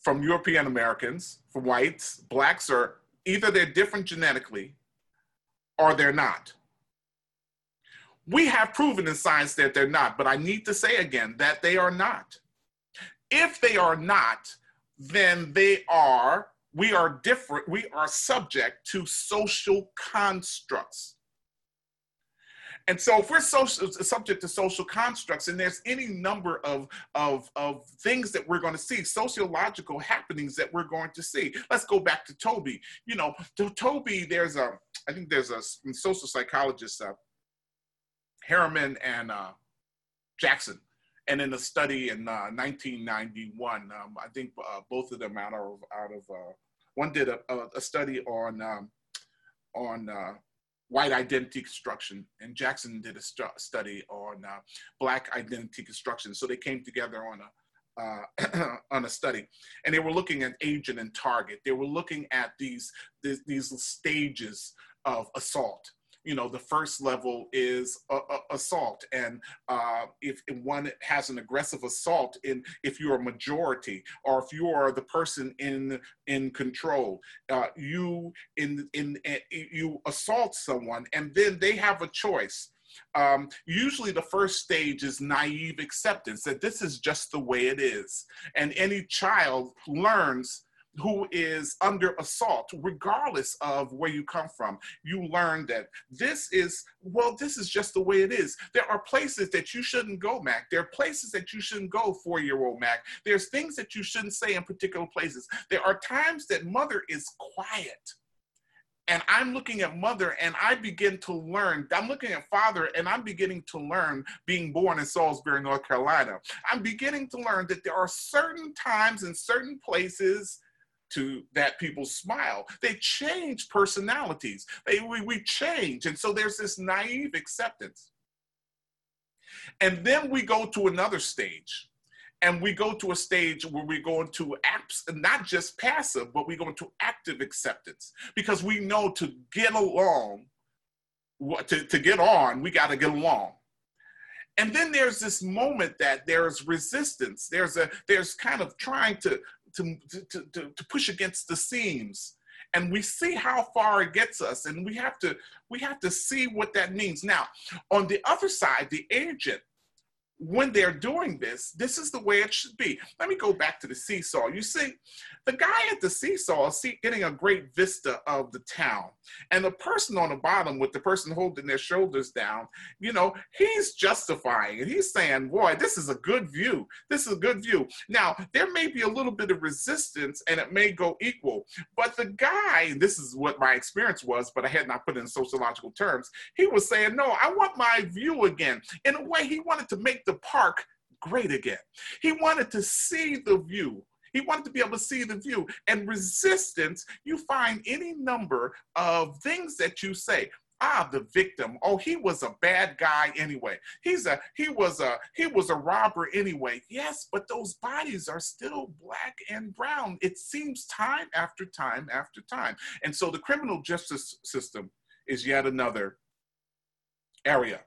Speaker 3: from European Americans, from whites, blacks are either they're different genetically or they're not. We have proven in science that they're not, but I need to say again that they are not. If they are not, then they are, we are different, we are subject to social constructs. And so if we're social, subject to social constructs, and there's any number of, of, of things that we're going to see, sociological happenings that we're going to see. Let's go back to Toby. You know, to Toby, there's a, I think there's a social psychologist, uh, Hardiman and uh, Jackson. And in a study in uh, 1991, um, I think uh, both of them out of, out of uh, one did a, a, study on, um, on uh, white identity construction, and Jackson did a stu- study on uh, black identity construction. So they came together on a uh, on a study, and they were looking at agent and target. They were looking at these these, these stages of assault, you know the first level is a, a, assault. And uh, if, one has an aggressive assault in if you're a majority or if you are the person in in control uh, you in in uh, you assault someone and then they have a choice. Um, usually the first stage is naive acceptance that this is just the way it is. And any child learns who is under assault, regardless of where you come from. You learn that this is, well, this is just the way it is. There are places that you shouldn't go, Mac. There are places that you shouldn't go, four year old Mac. There's things that you shouldn't say in particular places. There are times that mother is quiet. And I'm looking at mother and I begin to learn. I'm looking at father and I'm beginning to learn being born in Salisbury, North Carolina. I'm beginning to learn that there are certain times and certain places to that people smile. They change personalities. They we, we change. And so there's this naive acceptance. And then we go to another stage. And we go to a stage where we go into apps, not just passive, but we go into active acceptance because we know to get along, to, to get on, we got to get along. and then there's this moment that there's resistance there's a there's kind of trying to to to, to, to push against the seams. And we see how far it gets us and we have to we have to see what that means. Now on the other side the agent when they're doing this, this is the way it should be. Let me go back to the seesaw. You see, the guy at the seesaw is getting a great vista of the town. And the person on the bottom with the person holding their shoulders down, you know, he's justifying it. He's saying, boy, this is a good view. This is a good view. Now, there may be a little bit of resistance and it may go equal, but the guy, this is what my experience was, but I had not put it in sociological terms, he was saying, no, I want my view again. In a way, he wanted to make the park great again. He wanted to see the view he wanted to be able to see the view. And resistance, you find any number of things that you say. Ah, the victim. Oh, he was a bad guy anyway. He's a he was a he was a robber anyway. Yes, but those bodies are still black and brown. It seems time after time after time. And so the criminal justice system is yet another area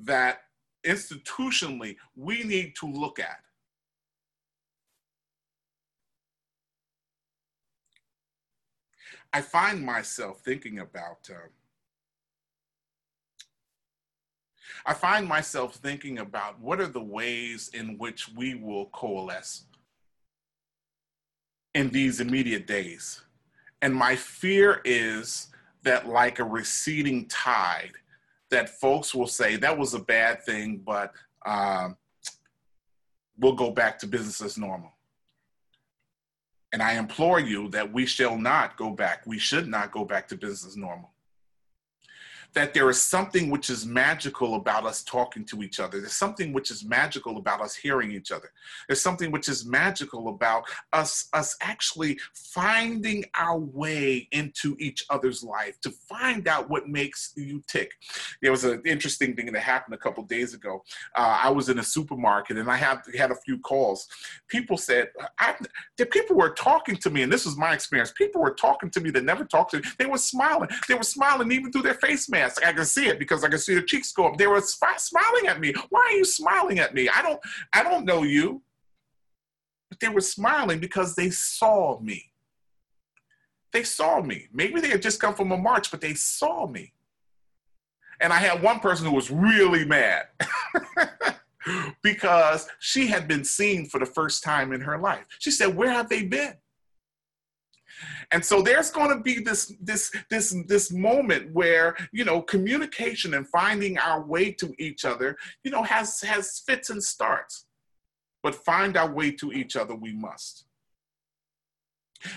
Speaker 3: that institutionally we need to look at I find myself thinking about. Uh, I find myself thinking about what are the ways in which we will coalesce in these immediate days. And my fear is that, like a receding tide, that folks will say that was a bad thing, but um, we'll go back to business as normal. And I implore you that we shall not go back. We should not go back to business as normal that there is something which is magical about us talking to each other. There's something which is magical about us hearing each other. There's something which is magical about us, us actually finding our way into each other's life to find out what makes you tick. There was an interesting thing that happened a couple days ago. Uh, I was in a supermarket and I had, had a few calls. People said, I, the people were talking to me, and this was my experience. People were talking to me that never talked to me. They were smiling. They were smiling even through their face mask. I can see it because I can see the cheeks go up. They were smiling at me. Why are you smiling at me? I don't, I don't know you. But they were smiling because they saw me. They saw me. Maybe they had just come from a march, but they saw me. And I had one person who was really mad because she had been seen for the first time in her life. She said, Where have they been? And so there's going to be this this this this moment where you know communication and finding our way to each other, you know, has has fits and starts. But find our way to each other we must.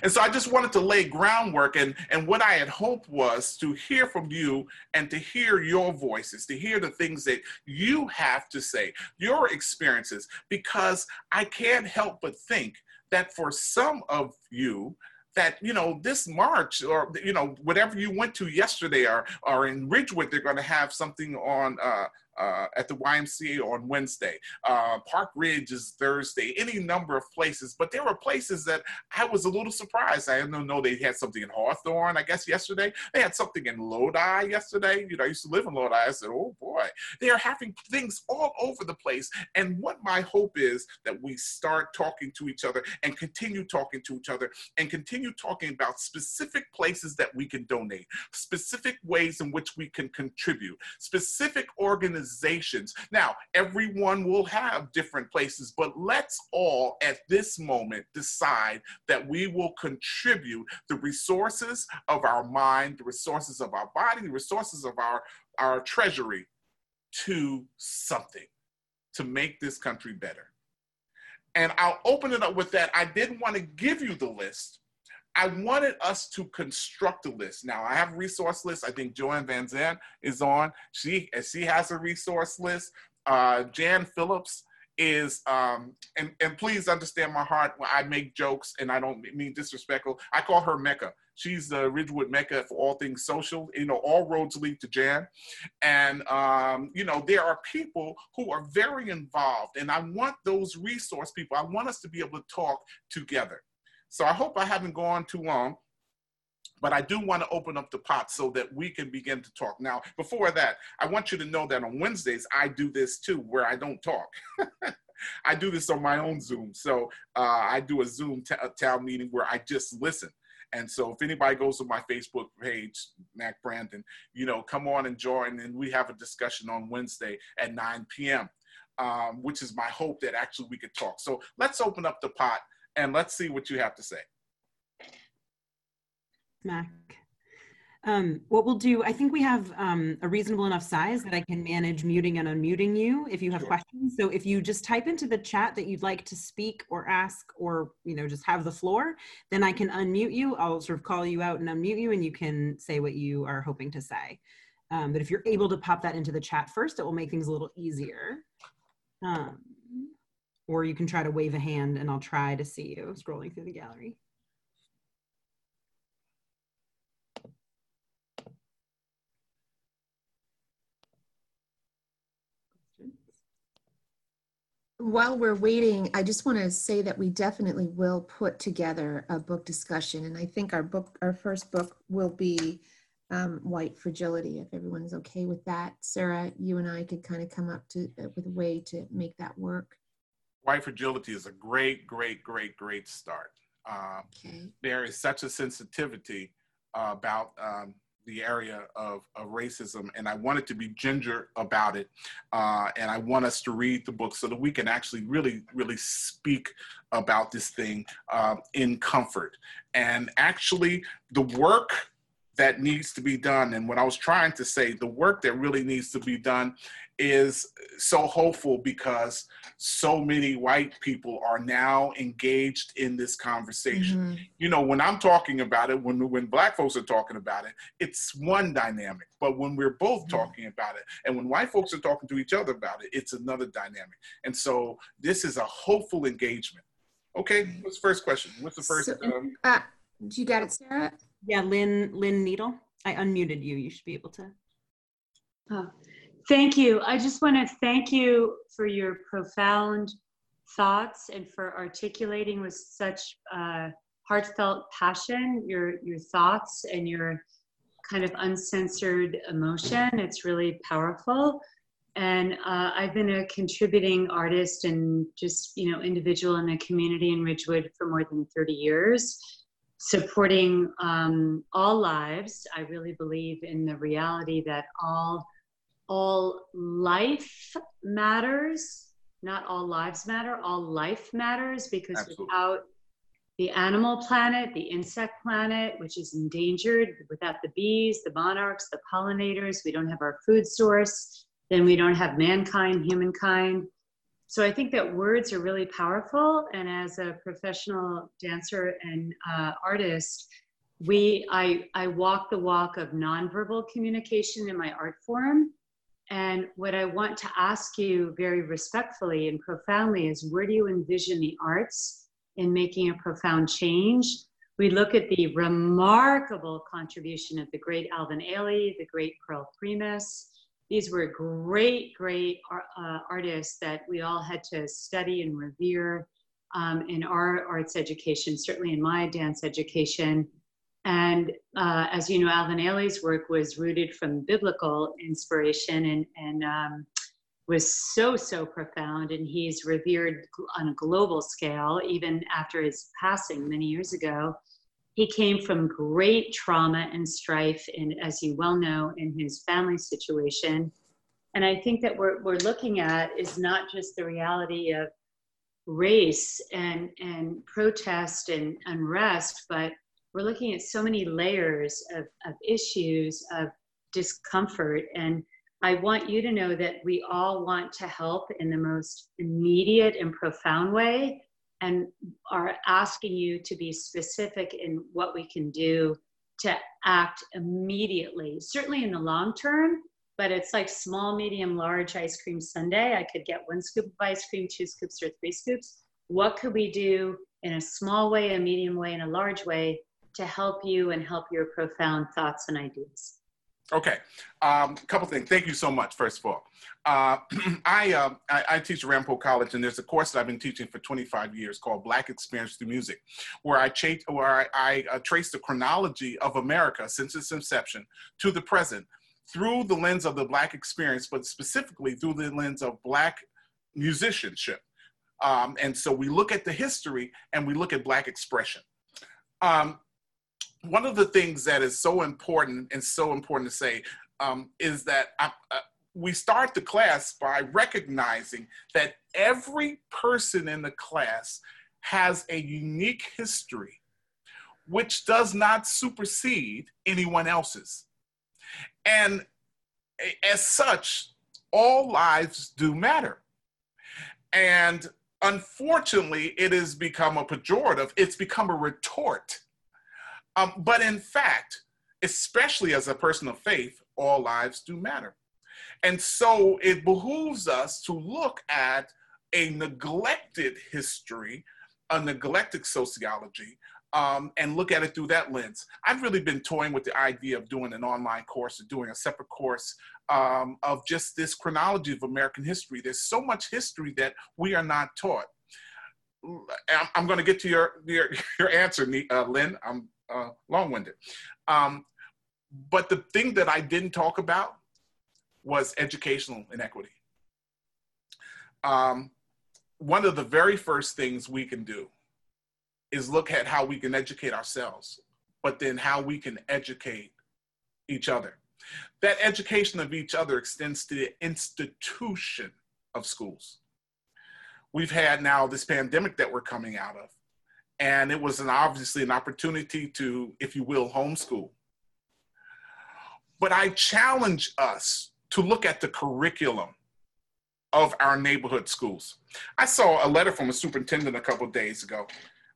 Speaker 3: And so I just wanted to lay groundwork, and, and what I had hoped was to hear from you and to hear your voices, to hear the things that you have to say, your experiences, because I can't help but think that for some of you, that you know this march or you know whatever you went to yesterday or or in Ridgewood they're going to have something on uh, uh, at the YMCA on Wednesday. Uh, Park Ridge is Thursday. Any number of places, but there were places that I was a little surprised. I didn't know they had something in Hawthorne. I guess yesterday they had something in Lodi yesterday. You know, I used to live in Lodi. I said, "Oh boy, they are having things all over the place." And what my hope is that we start talking to each other and continue talking to each other and continue talking about specific places that we can donate, specific ways in which we can contribute, specific organizations organizations. Now, everyone will have different places, but let's all at this moment decide that we will contribute the resources of our mind, the resources of our body, the resources of our, our treasury to something to make this country better. And I'll open it up with that. I didn't want to give you the list I wanted us to construct a list. Now I have resource list. I think Joanne Van Zandt is on. She she has a resource list. Uh, Jan Phillips is um, and and please understand my heart when I make jokes and I don't mean disrespectful. I call her Mecca. She's the Ridgewood Mecca for all things social. You know, all roads lead to Jan, and um, you know there are people who are very involved, and I want those resource people. I want us to be able to talk together. So I hope I haven't gone too long. but I do want to open up the pot so that we can begin to talk. Now, before that, I want you to know that on Wednesdays, I do this too, where I don't talk. I do this on my own Zoom. So uh, I do a Zoom a town meeting where I just listen. And so if anybody goes to my Facebook page, Mac Brandon, you know, come on and join, and we have a discussion on Wednesday at 9 p.m., um, which is my hope that actually we could talk. So let's open up the pot and let's see what you have to say.
Speaker 2: Mac. Um, what we'll do, I think we have um, a reasonable enough size that I can manage muting and unmuting you if you have
Speaker 3: Sure.
Speaker 2: questions. So if you just type into the chat that you'd like to speak or ask or, you know, just have the floor, then I can unmute you. I'll sort of call you out and unmute you and you can say what you are hoping to say. Um, but if you're able to pop that into the chat first, it will make things a little easier. Um, or you can try to wave a hand and I'll try to see you scrolling through the gallery.
Speaker 1: While we're waiting, I just want to say that we definitely will put together a book discussion. And I think our book, our first book will be um, White Fragility, if everyone's okay with that. Sarah, you and I could kind of come up to with a way to make that work.
Speaker 3: White fragility is a great, great, great, great start. Um,
Speaker 1: Okay.
Speaker 3: there is such a sensitivity uh, about um, the area of, of racism, and I wanted to be ginger about it. Uh, and I want us to read the book so that we can actually really, really speak about this thing um, in comfort. And actually, the work that needs to be done, and what I was trying to say, the work that really needs to be done is so hopeful because so many white people are now engaged in this conversation
Speaker 1: Mhm.
Speaker 3: you know, when I'm talking about it, when when black folks are talking about it, it's one dynamic. But when we're both
Speaker 1: Yeah.
Speaker 3: talking about it, and when white folks are talking to each other about it, it's another dynamic. And so this is a hopeful engagement. Okay, what's the first question? What's the first?
Speaker 1: So-
Speaker 3: um,
Speaker 1: Uh, you got it, Sarah?
Speaker 2: Yeah, Lynn, Lynn Needle. I unmuted you. You should be able to.
Speaker 4: Oh, Thank you. I just want to thank you for your profound thoughts and for articulating with such uh, heartfelt passion your your thoughts and your kind of uncensored emotion. It's really powerful. And uh, I've been a contributing artist and just you know individual in the community in Ridgewood for more than 30 years, supporting um, all lives. I really believe in the reality that all all life matters not all lives matter all life matters because
Speaker 3: Absolutely.
Speaker 4: without the animal planet the insect planet which is endangered without the bees the monarchs the pollinators we don't have our food source then we don't have mankind humankind. So i think that words are really powerful. And as a professional dancer and uh, artist we I, I walk the walk of nonverbal communication in my art form and what I want to ask you very respectfully and profoundly is where do you envision the arts in making a profound change? We look at the remarkable contribution of the great Alvin Ailey, the great Pearl Primus. These were great, great uh, artists that we all had to study and revere um, in our arts education, certainly in my dance education. And uh, as you know, Alvin Ailey's work was rooted from biblical inspiration and, and um, was so, so profound. And he's revered on a global scale, even after his passing many years ago. He came from great trauma and strife, and as you well know, in his family situation. And I think that we're, we're looking at is not just the reality of race and, and protest and unrest, but we're looking at so many layers of, of issues of discomfort. And I want you to know that we all want to help in the most immediate and profound way and are asking you to be specific in what we can do to act immediately, certainly in the long term. But it's like small, medium, large ice cream sundae. I could get one scoop of ice cream, two scoops, or three scoops. What could we do in a small way, a medium way, and a large way to help you and help your profound thoughts and ideas.
Speaker 3: Okay, um, a couple things. Thank you so much, first of all. Uh, I, uh, I, I, teach at Ramapo College, and there's a course that I've been teaching for 25 years called Black Experience Through Music, where I, cha- where I, I uh, trace the chronology of America since its inception to the present through the lens of the Black experience, but specifically through the lens of Black musicianship. Um, and so we look at the history and we look at Black expression. Um, one of the things that is so important and so important to say um, is that I, uh, we start the class by recognizing that every person in the class has a unique history which does not supersede anyone else's. And as such, all lives do matter. And unfortunately, it has become a pejorative, it's become a retort. Um, but in fact, especially as a person of faith, all lives do matter. And so it behooves us to look at a neglected history, a neglected sociology, um, and look at it through that lens. I've really been toying with the idea of doing an online course or doing a separate course um, of just this chronology of American history. There's so much history that we are not taught. I'm, going to get to your, your, your answer, uh, Lynn. I'm uh, long-winded. Um, but the thing that I didn't talk about was educational inequity. Um, one of the very first things we can do is look at how we can educate ourselves, but then how we can educate each other. That education of each other extends to the institution of schools. We've had now this pandemic that we're coming out of, and it was an obviously an opportunity to, if you will, homeschool. But I challenge us to look at the curriculum of our neighborhood schools. I saw a letter from a superintendent a couple days ago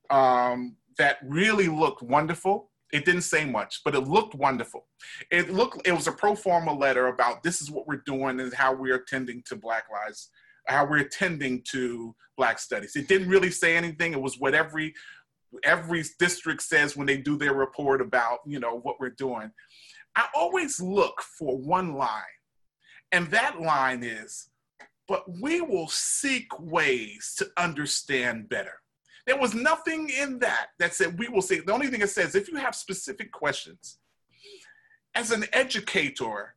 Speaker 3: um, that really looked wonderful. It didn't say much, but it looked wonderful. It looked it was a pro forma letter about this is what we're doing and how we're attending to Black lives, how we're attending to Black studies. It didn't really say anything. It was what every every district says when they do their report about you know what we're doing. I always look for one line, and that line is, but we will seek ways to understand better. There was nothing in that that said we will say. The only thing it says, if you have specific questions, as an educator,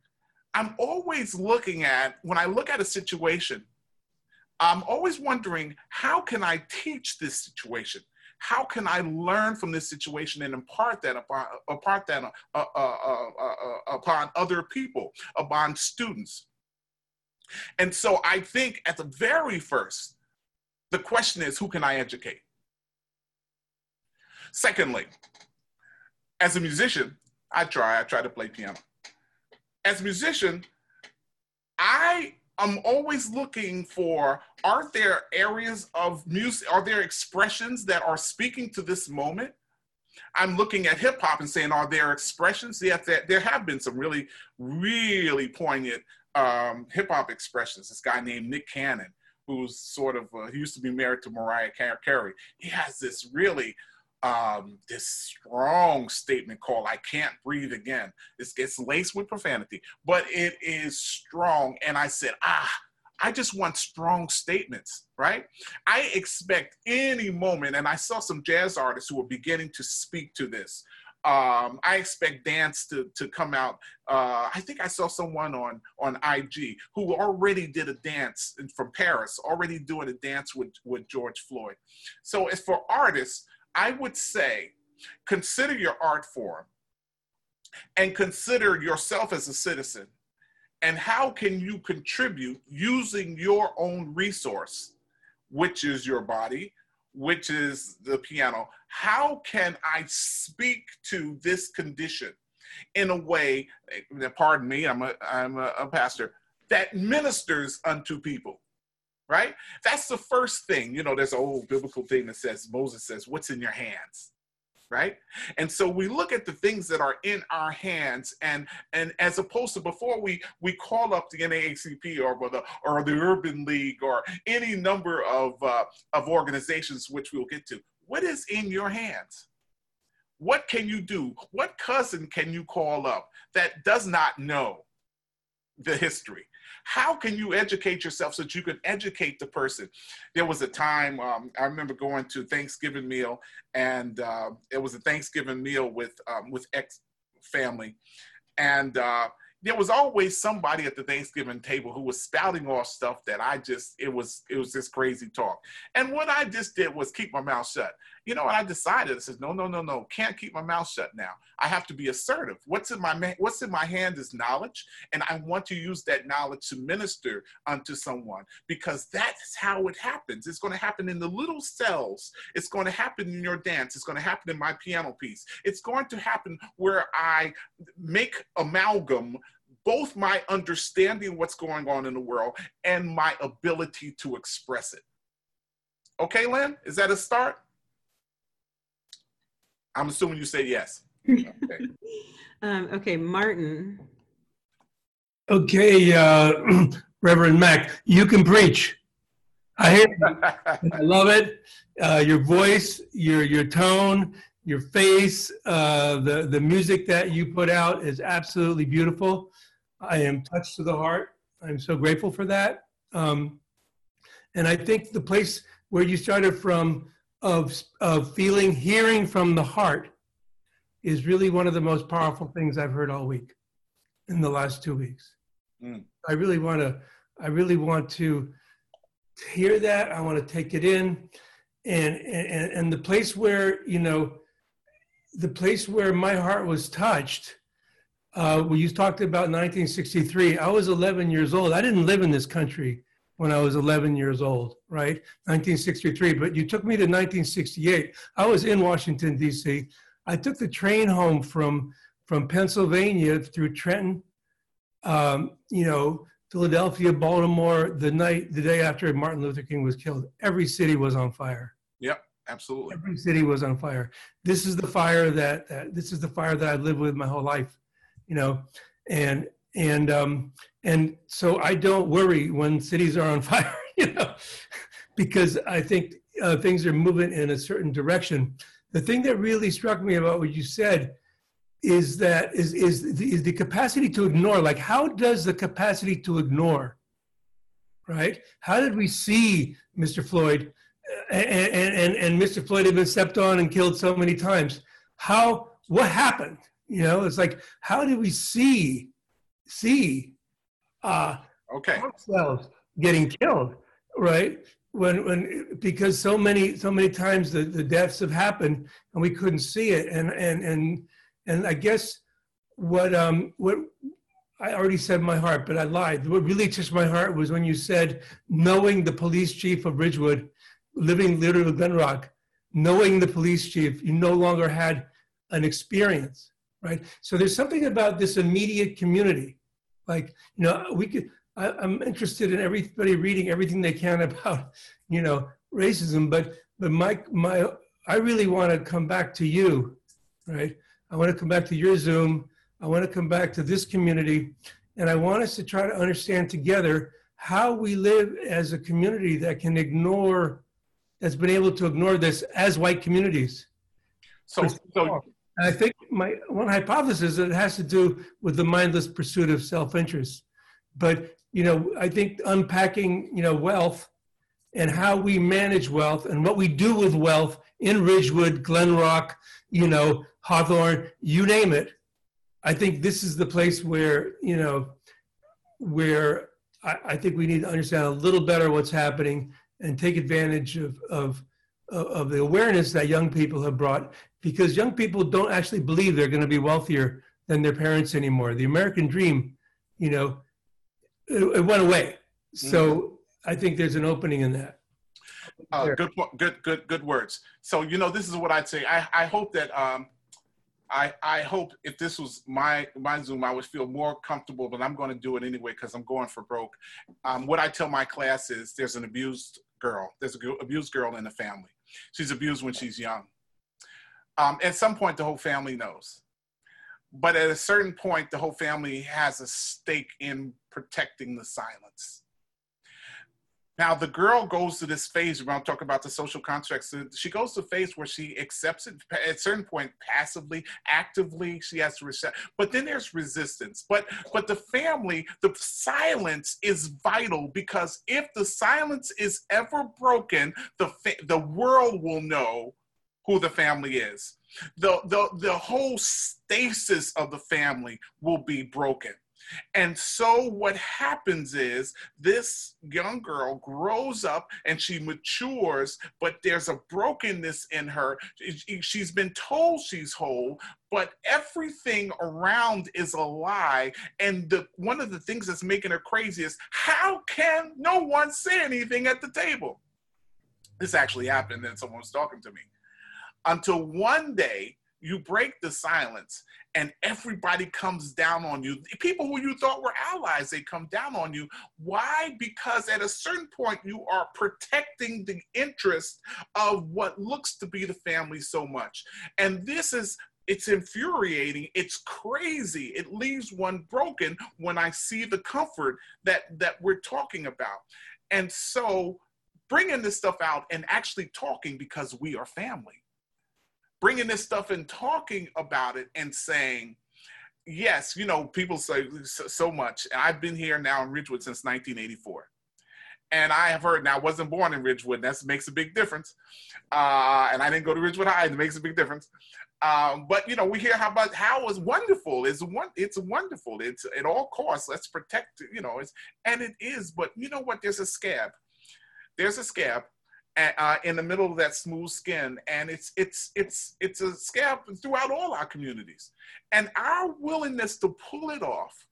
Speaker 3: I'm always looking at, when I look at a situation, I'm always wondering, how can I teach this situation? How can I learn from this situation and impart that upon, impart that uh uh, uh, uh, upon other people, upon students? And so I think at the very first, the question is, who can I educate? Secondly, as a musician, I try, I try to play piano. As a musician, I am always looking for are there areas of music, are there expressions that are speaking to this moment? I'm looking at hip hop and saying, are there expressions? Yes, there, there have been some really, really poignant um, hip hop expressions. This guy named Nick Cannon, who's sort of, uh, he used to be married to Mariah Carey. He has this really um, this strong statement called I Can't Breathe Again. This gets laced with profanity, but it is strong. And I said, ah, I just want strong statements, right? I expect any moment, and I saw some jazz artists who are beginning to speak to this. Um, I expect dance to, to come out. Uh, I think I saw someone on, on IG who already did a dance from Paris, already doing a dance with, with George Floyd. So as for artists, I would say consider your art form and consider yourself as a citizen. And how can you contribute using your own resource which is your body which is the piano? How can i speak to this condition in a way eh, pardon me i'm a, I'm a, a pastor that ministers unto people right? That's the first thing. You know, there's an old biblical thing that says, Moses says, What's in your hands? Right? And so we look at the things that are in our hands, and and as opposed to before we we call up the NAACP or the or the Urban League or any number of uh, of organizations which we'll get to. What is in your hands? What can you do? What cousin can you call up that does not know the history? How can you educate yourself so that you can educate the person? There was a time um, I remember going to Thanksgiving meal, and uh, it was a Thanksgiving meal with um, with ex family, and uh, there was always somebody at the Thanksgiving table who was spouting off stuff that I just it was it was just crazy talk. And what I just did was keep my mouth shut. You know what I decided? I said, no, no, no, no, can't keep my mouth shut now. I have to be assertive. What's in my what's in my hand is knowledge, and I want to use that knowledge to minister unto someone because that's how it happens. It's going to happen in the little cells. It's going to happen in your dance. It's going to happen in my piano piece. It's going to happen where I make amalgam both my understanding what's going on in the world and my ability to express it. Okay, Lynn, is that a start? I'm assuming you say yes.
Speaker 2: Okay, um, okay Martin.
Speaker 5: Okay, uh, Reverend Mac, you can preach. I hear I love it. Uh, your voice, your your tone, your face, uh, the the music that you put out is absolutely beautiful. I am touched to the heart. I'm so grateful for that. Um, and I think the place where you started from of, of feeling, hearing from the heart is really one of the most powerful things I've heard all week in the last two weeks. Mm. I really want to, I really want to hear that. I want to take it in. And, and, and the place where, you know, the place where my heart was touched uh, when you talked about 1963, I was 11 years old. I didn't live in this country when I was 11 years old, right? 1963, but you took me to 1968. I was in Washington, D.C. I took the train home from, from Pennsylvania through Trenton, um, you know, Philadelphia, Baltimore, the night, the day after Martin Luther King was killed. Every city was on fire.
Speaker 3: Yep, absolutely.
Speaker 5: Every city was on fire. This is the fire that, that this is the fire that I've lived with my whole life you know, and and um, and so I don't worry when cities are on fire, you know, because I think uh, things are moving in a certain direction. The thing that really struck me about what you said is that is is the, is the capacity to ignore. Like, how does the capacity to ignore, right? How did we see Mr. Floyd, and and and, and Mr. Floyd had been stepped on and killed so many times? How what happened? You know, it's like how do we see see uh,
Speaker 3: okay
Speaker 5: ourselves getting killed, right? When when because so many so many times the, the deaths have happened and we couldn't see it, and and and and I guess what um what I already said my heart, but I lied. What really touched my heart was when you said knowing the police chief of Ridgewood, living literally Glen Rock, knowing the police chief, you no longer had an experience right? So there's something about this immediate community. Like, you know, we could, I, I'm interested in everybody reading everything they can about, you know, racism, but, but my, my, I really want to come back to you, right? I want to come back to your Zoom. I want to come back to this community. And I want us to try to understand together how we live as a community that can ignore, that's been able to ignore this as white communities.
Speaker 3: So, so
Speaker 5: I think my one hypothesis is that it has to do with the mindless pursuit of self-interest. But you know, I think unpacking you know wealth and how we manage wealth and what we do with wealth in Ridgewood, Glen Rock, you know, Hawthorne, you name it. I think this is the place where you know where I, I think we need to understand a little better what's happening and take advantage of of of the awareness that young people have brought because young people don't actually believe they're going to be wealthier than their parents anymore. The American dream, you know, it, it went away. So mm-hmm. I think there's an opening in that.
Speaker 3: Uh, good, good, good, good words. So you know, this is what I'd say. I, I hope that um, I, I hope if this was my my Zoom, I would feel more comfortable. But I'm going to do it anyway because I'm going for broke. Um, what I tell my class is, there's an abused girl. There's an abused girl in the family. She's abused when she's young. Um, at some point, the whole family knows. But at a certain point, the whole family has a stake in protecting the silence. Now the girl goes to this phase. When I'm talking about the social constructs, she goes to a phase where she accepts it at a certain point, passively, actively. She has to accept, but then there's resistance. But but the family, the silence is vital because if the silence is ever broken, the the world will know who the family is. The the the whole stasis of the family will be broken and so what happens is this young girl grows up and she matures, but there's a brokenness in her. She's been told she's whole, but everything around is a lie. And the, one of the things that's making her crazy is how can no one say anything at the table? This actually happened, and someone was talking to me. Until one day, you break the silence and everybody comes down on you. People who you thought were allies, they come down on you. Why? Because at a certain point, you are protecting the interest of what looks to be the family so much. And this is it's infuriating it's crazy it leaves one broken when i see the comfort that that we're talking about and so bringing this stuff out and actually talking because we are family bringing this stuff and talking about it and saying, yes, you know, people say so much. I've been here now in Ridgewood since 1984. And I have heard, now I wasn't born in Ridgewood, that makes a big difference. Uh, and I didn't go to Ridgewood High, it makes a big difference. Um, but you know, we hear how about how it's wonderful. It's one, it's wonderful. It's at all costs. Let's protect. You know, it's and it is. But you know what? There's a scab. There's a scab uh, in the middle of that smooth skin, and it's it's it's it's a scab throughout all our communities, and our willingness to pull it off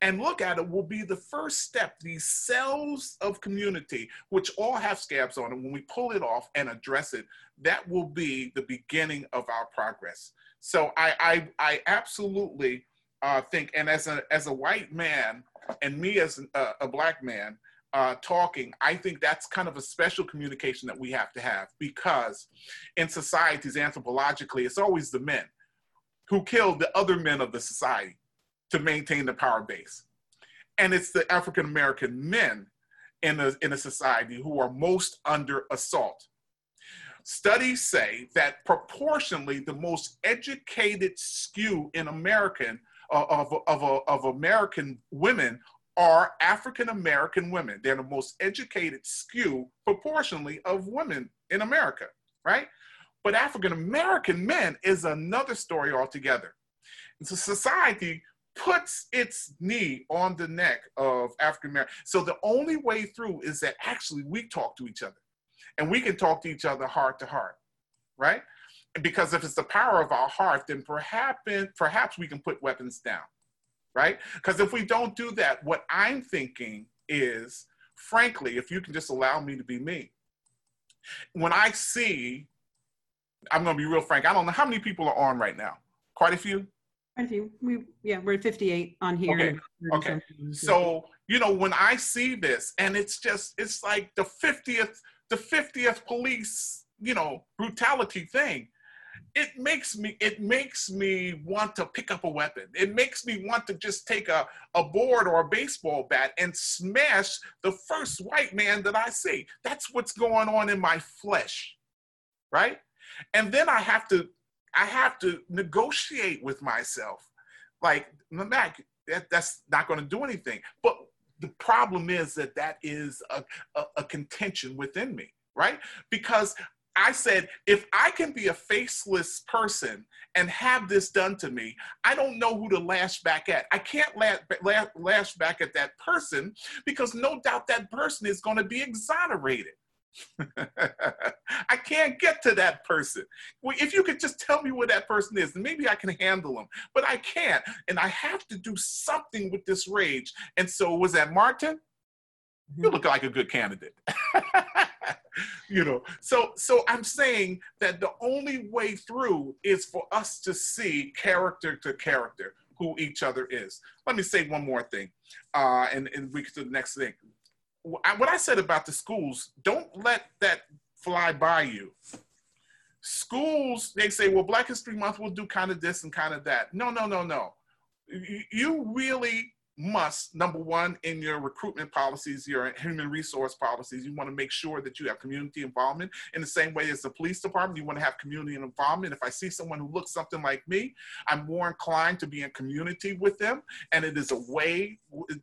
Speaker 3: and look at it will be the first step. These cells of community, which all have scabs on them, when we pull it off and address it, that will be the beginning of our progress. So I I, I absolutely uh, think, and as a as a white man, and me as a, a black man uh, talking, I think that's kind of a special communication that we have to have because in societies, anthropologically, it's always the men who kill the other men of the society to maintain the power base. And it's the African American men in a, in a society who are most under assault. Studies say that proportionally, the most educated skew in American uh, of, of, of, of American women are African American women. They're the most educated skew proportionally of women in America, right? But African American men is another story altogether. And so society puts its knee on the neck of African American. So the only way through is that actually we talk to each other and we can talk to each other heart to heart, right? Because if it's the power of our heart, then perhaps, perhaps we can put weapons down right? Because if we don't do that, what I'm thinking is, frankly, if you can just allow me to be me, when I see, I'm going to be real frank, I don't know how many people are on right now. Quite a few?
Speaker 2: Quite a few. We, yeah, we're at 58 on here.
Speaker 3: Okay. okay. So, you know, when I see this and it's just, it's like the 50th, the 50th police, you know, brutality thing it makes me it makes me want to pick up a weapon. It makes me want to just take a, a board or a baseball bat and smash the first white man that i see. That's what's going on in my flesh right? And then i have to i have to negotiate with myself. Like Mac, that, that's not going to do anything. But the problem is that that is a, a, a contention within me right? Because I said, if I can be a faceless person and have this done to me, I don't know who to lash back at. I can't lash, lash back at that person because no doubt that person is going to be exonerated. I can't get to that person. Well, if you could just tell me where that person is, maybe I can handle them, but I can't. And I have to do something with this rage. And so, was that Martin? You mm-hmm. look like a good candidate. you know so so i'm saying that the only way through is for us to see character to character who each other is. Let me say one more thing uh, and, and we can do the next thing. What i said about the schools don't let that fly by you. Schools they say well black history month will do kind of this and kind of that. No no no no. You really must number one in your recruitment policies your human resource policies. You want to make sure that you have community involvement. In the same way as the police department you want to have community involvement. If i see someone who looks something like me i'm more inclined to be in community with them and it is a way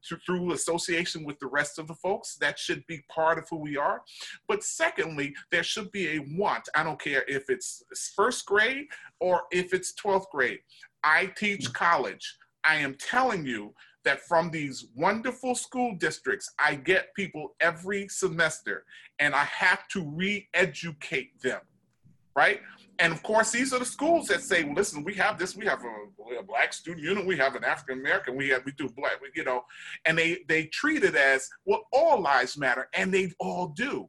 Speaker 3: to, through association with the rest of the folks. That should be part of who we are. But secondly there should be a want. I don't care if it's first grade or if it's 12th grade. I teach college. I am telling you that from these wonderful school districts, I get people every semester and I have to re educate them, right? And of course, these are the schools that say, well, listen, we have this, we have a, a black student union, we have an African American, we have, we do black, you know, and they, they treat it as, well, all lives matter, and they all do.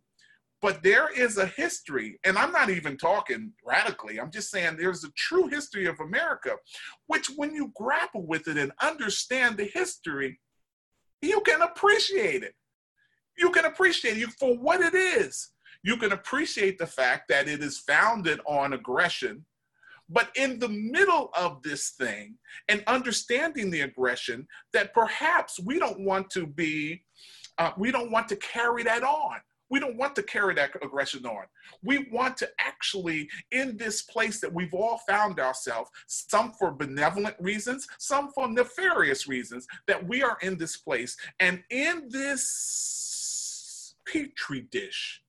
Speaker 3: But there is a history, and I'm not even talking radically, I'm just saying there's a true history of America, which when you grapple with it and understand the history, you can appreciate it. You can appreciate it for what it is. You can appreciate the fact that it is founded on aggression. But in the middle of this thing and understanding the aggression, that perhaps we don't want to be, uh, we don't want to carry that on we don't want to carry that aggression on. We want to actually, in this place that we've all found ourselves, some for benevolent reasons, some for nefarious reasons, that we are in this place. And in this petri dish,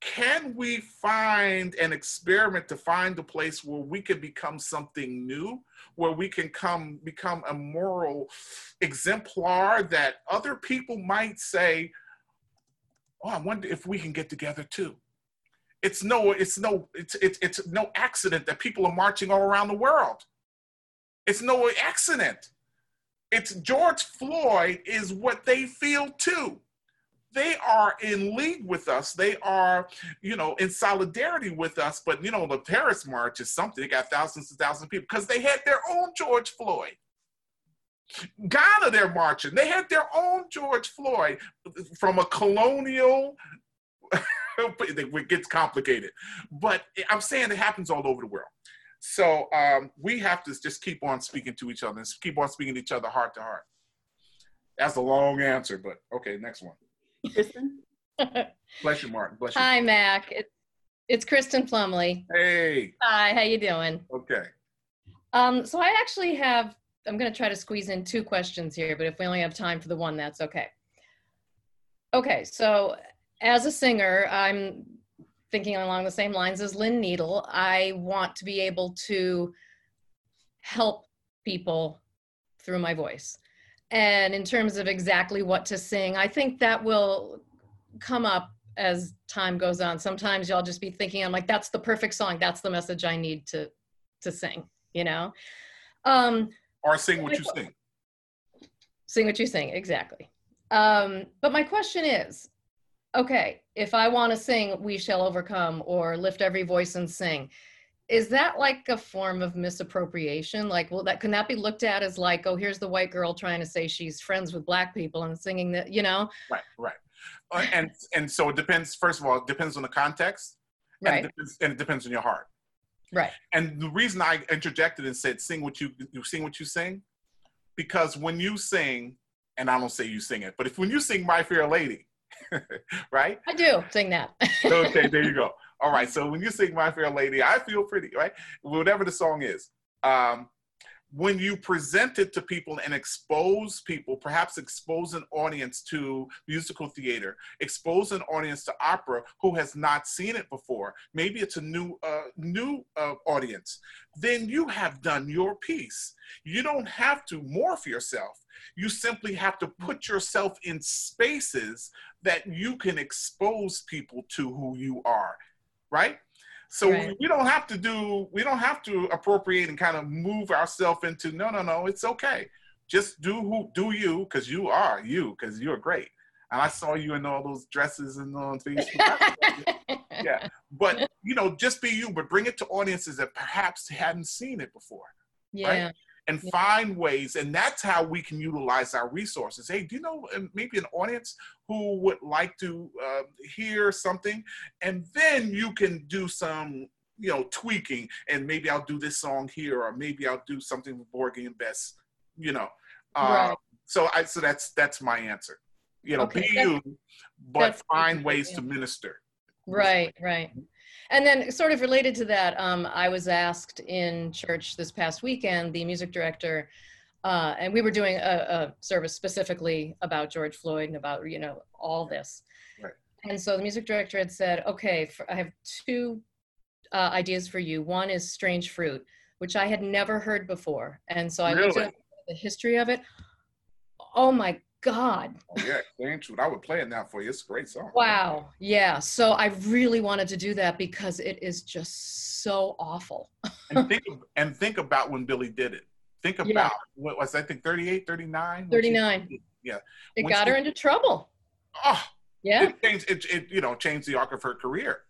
Speaker 3: can we find an experiment to find a place where we can become something new where we can come become a moral exemplar that other people might say oh, I wonder if we can get together too. It's no, it's no, it's, it's, it's no accident that people are marching all around the world. It's no accident. It's George Floyd is what they feel too. They are in league with us. They are, you know, in solidarity with us. But you know, the Paris March is something. They got thousands and thousands of people because they had their own George Floyd. Ghana, they're marching. They had their own George Floyd from a colonial. it gets complicated, but I'm saying it happens all over the world. So um, we have to just keep on speaking to each other and keep on speaking to each other heart to heart. That's a long answer, but okay, next one.
Speaker 2: Kristen?
Speaker 3: Bless you, Martin. Bless you.
Speaker 6: Hi, Mac. It, it's Kristen Plumley.
Speaker 3: Hey.
Speaker 6: Hi, how you doing?
Speaker 3: Okay.
Speaker 6: Um, so I actually have I'm going to try to squeeze in two questions here, but if we only have time for the one, that's okay. Okay, so as a singer, I'm thinking along the same lines as Lynn Needle. I want to be able to help people through my voice. And in terms of exactly what to sing, I think that will come up as time goes on. Sometimes y'all just be thinking, I'm like, that's the perfect song. That's the message I need to to sing, you know? Um,
Speaker 3: or sing what you sing.
Speaker 6: Sing what you sing, exactly. Um, but my question is okay, if I want to sing We Shall Overcome or Lift Every Voice and Sing, is that like a form of misappropriation? Like, well, that can that be looked at as like, oh, here's the white girl trying to say she's friends with black people and singing that, you know?
Speaker 3: Right, right. Uh, and and so it depends. First of all, it depends on the context,
Speaker 6: right?
Speaker 3: And it depends, and it depends on your heart.
Speaker 6: Right.
Speaker 3: And the reason I interjected and said, sing what you, you sing what you sing, because when you sing, and I don't say you sing it, but if when you sing My Fair Lady, right?
Speaker 6: I do sing that.
Speaker 3: okay, there you go. All right. So when you sing My Fair Lady, I feel pretty, right? Whatever the song is. Um, when you present it to people and expose people, perhaps expose an audience to musical theater, expose an audience to opera who has not seen it before, maybe it's a new uh, new uh, audience, then you have done your piece. You don't have to morph yourself. You simply have to put yourself in spaces that you can expose people to who you are, right? So right. we don't have to do, we don't have to appropriate and kind of move ourselves into, no, no, no, it's okay. Just do who, do you, because you are you, because you're great. And I saw you in all those dresses and on things. yeah. But, you know, just be you, but bring it to audiences that perhaps hadn't seen it before.
Speaker 6: Yeah.
Speaker 3: Right? And yeah. find ways and that's how we can utilize our resources hey do you know maybe an audience who would like to uh, hear something and then you can do some you know tweaking and maybe i'll do this song here or maybe i'll do something with Porgy and Bess you know uh, right. so I so that's that's my answer. You know,
Speaker 6: Okay,
Speaker 3: be
Speaker 6: that's-
Speaker 3: you, but find ways
Speaker 6: yeah.
Speaker 3: to minister.
Speaker 6: Right, right. And then, sort of related to that, um, I was asked in church this past weekend, the music director, uh, and we were doing a, a service specifically about George Floyd and about, you know, all this.
Speaker 3: Right.
Speaker 6: And so the music director had said, okay, for, I have two uh, ideas for you. One is Strange Fruit, which I had never heard before. And so I looked
Speaker 3: Really?
Speaker 6: at the history of it. Oh my God.
Speaker 3: Oh, yeah, Strange Fruit. I would play it now for you. It's a great song.
Speaker 6: Wow. Yeah. So I really wanted to do that because it is just so awful.
Speaker 3: And think of- and think about when Billy did it. Think
Speaker 6: Yeah.
Speaker 3: about what was I think 38, 39? When she-
Speaker 6: 39.
Speaker 3: Yeah.
Speaker 6: It
Speaker 3: Once
Speaker 6: got
Speaker 3: you-
Speaker 6: her into trouble.
Speaker 3: Oh,
Speaker 6: Yeah.
Speaker 3: it changed it, it you know changed the arc of her career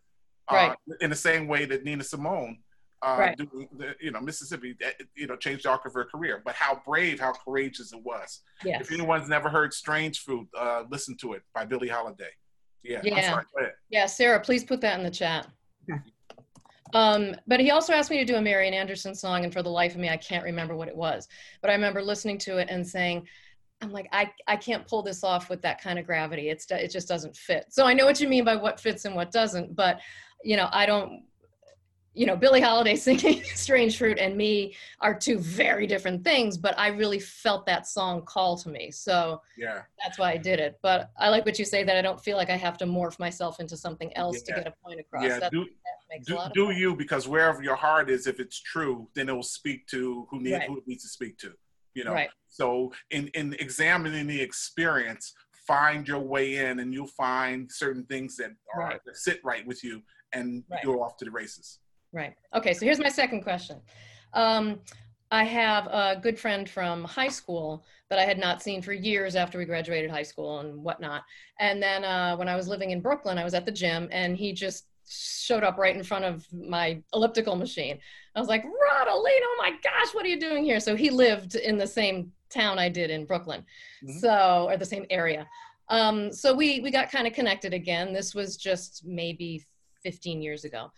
Speaker 6: Right.
Speaker 3: uh, in the same way that nina simone uh,
Speaker 6: Right.
Speaker 3: doing the, you know mississippi uh, you know changed the arc of her career but how brave how courageous it was
Speaker 6: Yes.
Speaker 3: if anyone's never heard strange fruit uh, listen to it by billie holiday yeah,
Speaker 6: Yeah.
Speaker 3: sorry.
Speaker 6: Yeah. Sarah, please put that in the chat. Um, but he also asked me to do a Marian Anderson song, and for the life of me, I can't remember what it was. But I remember listening to it and saying, I'm like, I, I can't pull this off with that kind of gravity. It's it just doesn't fit. So I know what you mean by what fits and what doesn't, but you know, I don't you know, Billie Holiday singing Strange Fruit and me are two very different things, but I really felt that song call to me. So
Speaker 3: yeah
Speaker 6: that's why I did it. But I like what you say that I don't feel like I have to morph myself into something else
Speaker 3: Yeah.
Speaker 6: to get a point across.
Speaker 3: yeah
Speaker 6: that,
Speaker 3: do,
Speaker 6: that
Speaker 3: do, do you because wherever your heart is if it's true then it will speak to who, need,
Speaker 6: Right.
Speaker 3: who it needs to speak to you know
Speaker 6: Right.
Speaker 3: so in in examining the experience find your way in and you'll find certain things that are
Speaker 6: Right.
Speaker 3: that sit right with you and
Speaker 6: Right.
Speaker 3: you're off to the races
Speaker 6: Right. Okay. So here's my second question. Um, I have a good friend from high school that I had not seen for years after we graduated high school and whatnot. And then uh, when I was living in Brooklyn, I was at the gym and he just showed up right in front of my elliptical machine. I was like, Rodolino, oh my gosh, what are you doing here? So he lived in the same town I did in Brooklyn.
Speaker 3: Mhm.
Speaker 6: So, or the same area. Um, so we, we got kind of connected again. This was just maybe 15 years ago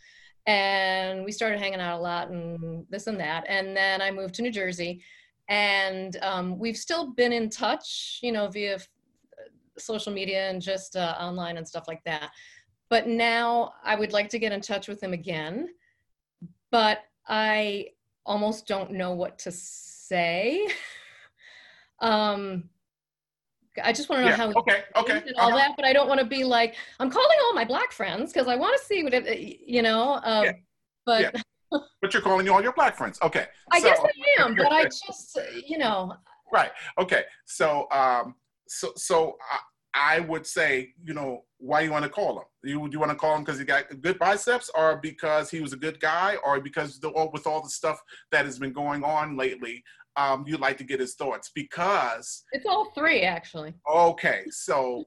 Speaker 6: and we started hanging out a lot and this and that. And then i moved to new jersey and um, we've still been in touch you know via f- social media and just uh, online and stuff like that. But now i would like to get in touch with him again but i almost don't know what to say. Um i just want to know
Speaker 3: yeah
Speaker 6: how
Speaker 3: okay okay
Speaker 6: and all
Speaker 3: uh-huh.
Speaker 6: that, but I don't want to be like, I'm calling all my black friends because I want to see what it, you know. Um,
Speaker 3: Yeah.
Speaker 6: But
Speaker 3: Yeah. but you're calling all your black friends okay
Speaker 6: I
Speaker 3: so-
Speaker 6: guess I am. But I just, you know,
Speaker 3: right okay so um so so I, I would say you know why you want to call him you do you want to call him because he got good biceps or because he was a good guy or because the, with all the stuff that has been going on lately um you'd like to get his thoughts because
Speaker 6: it's all three actually.
Speaker 3: okay so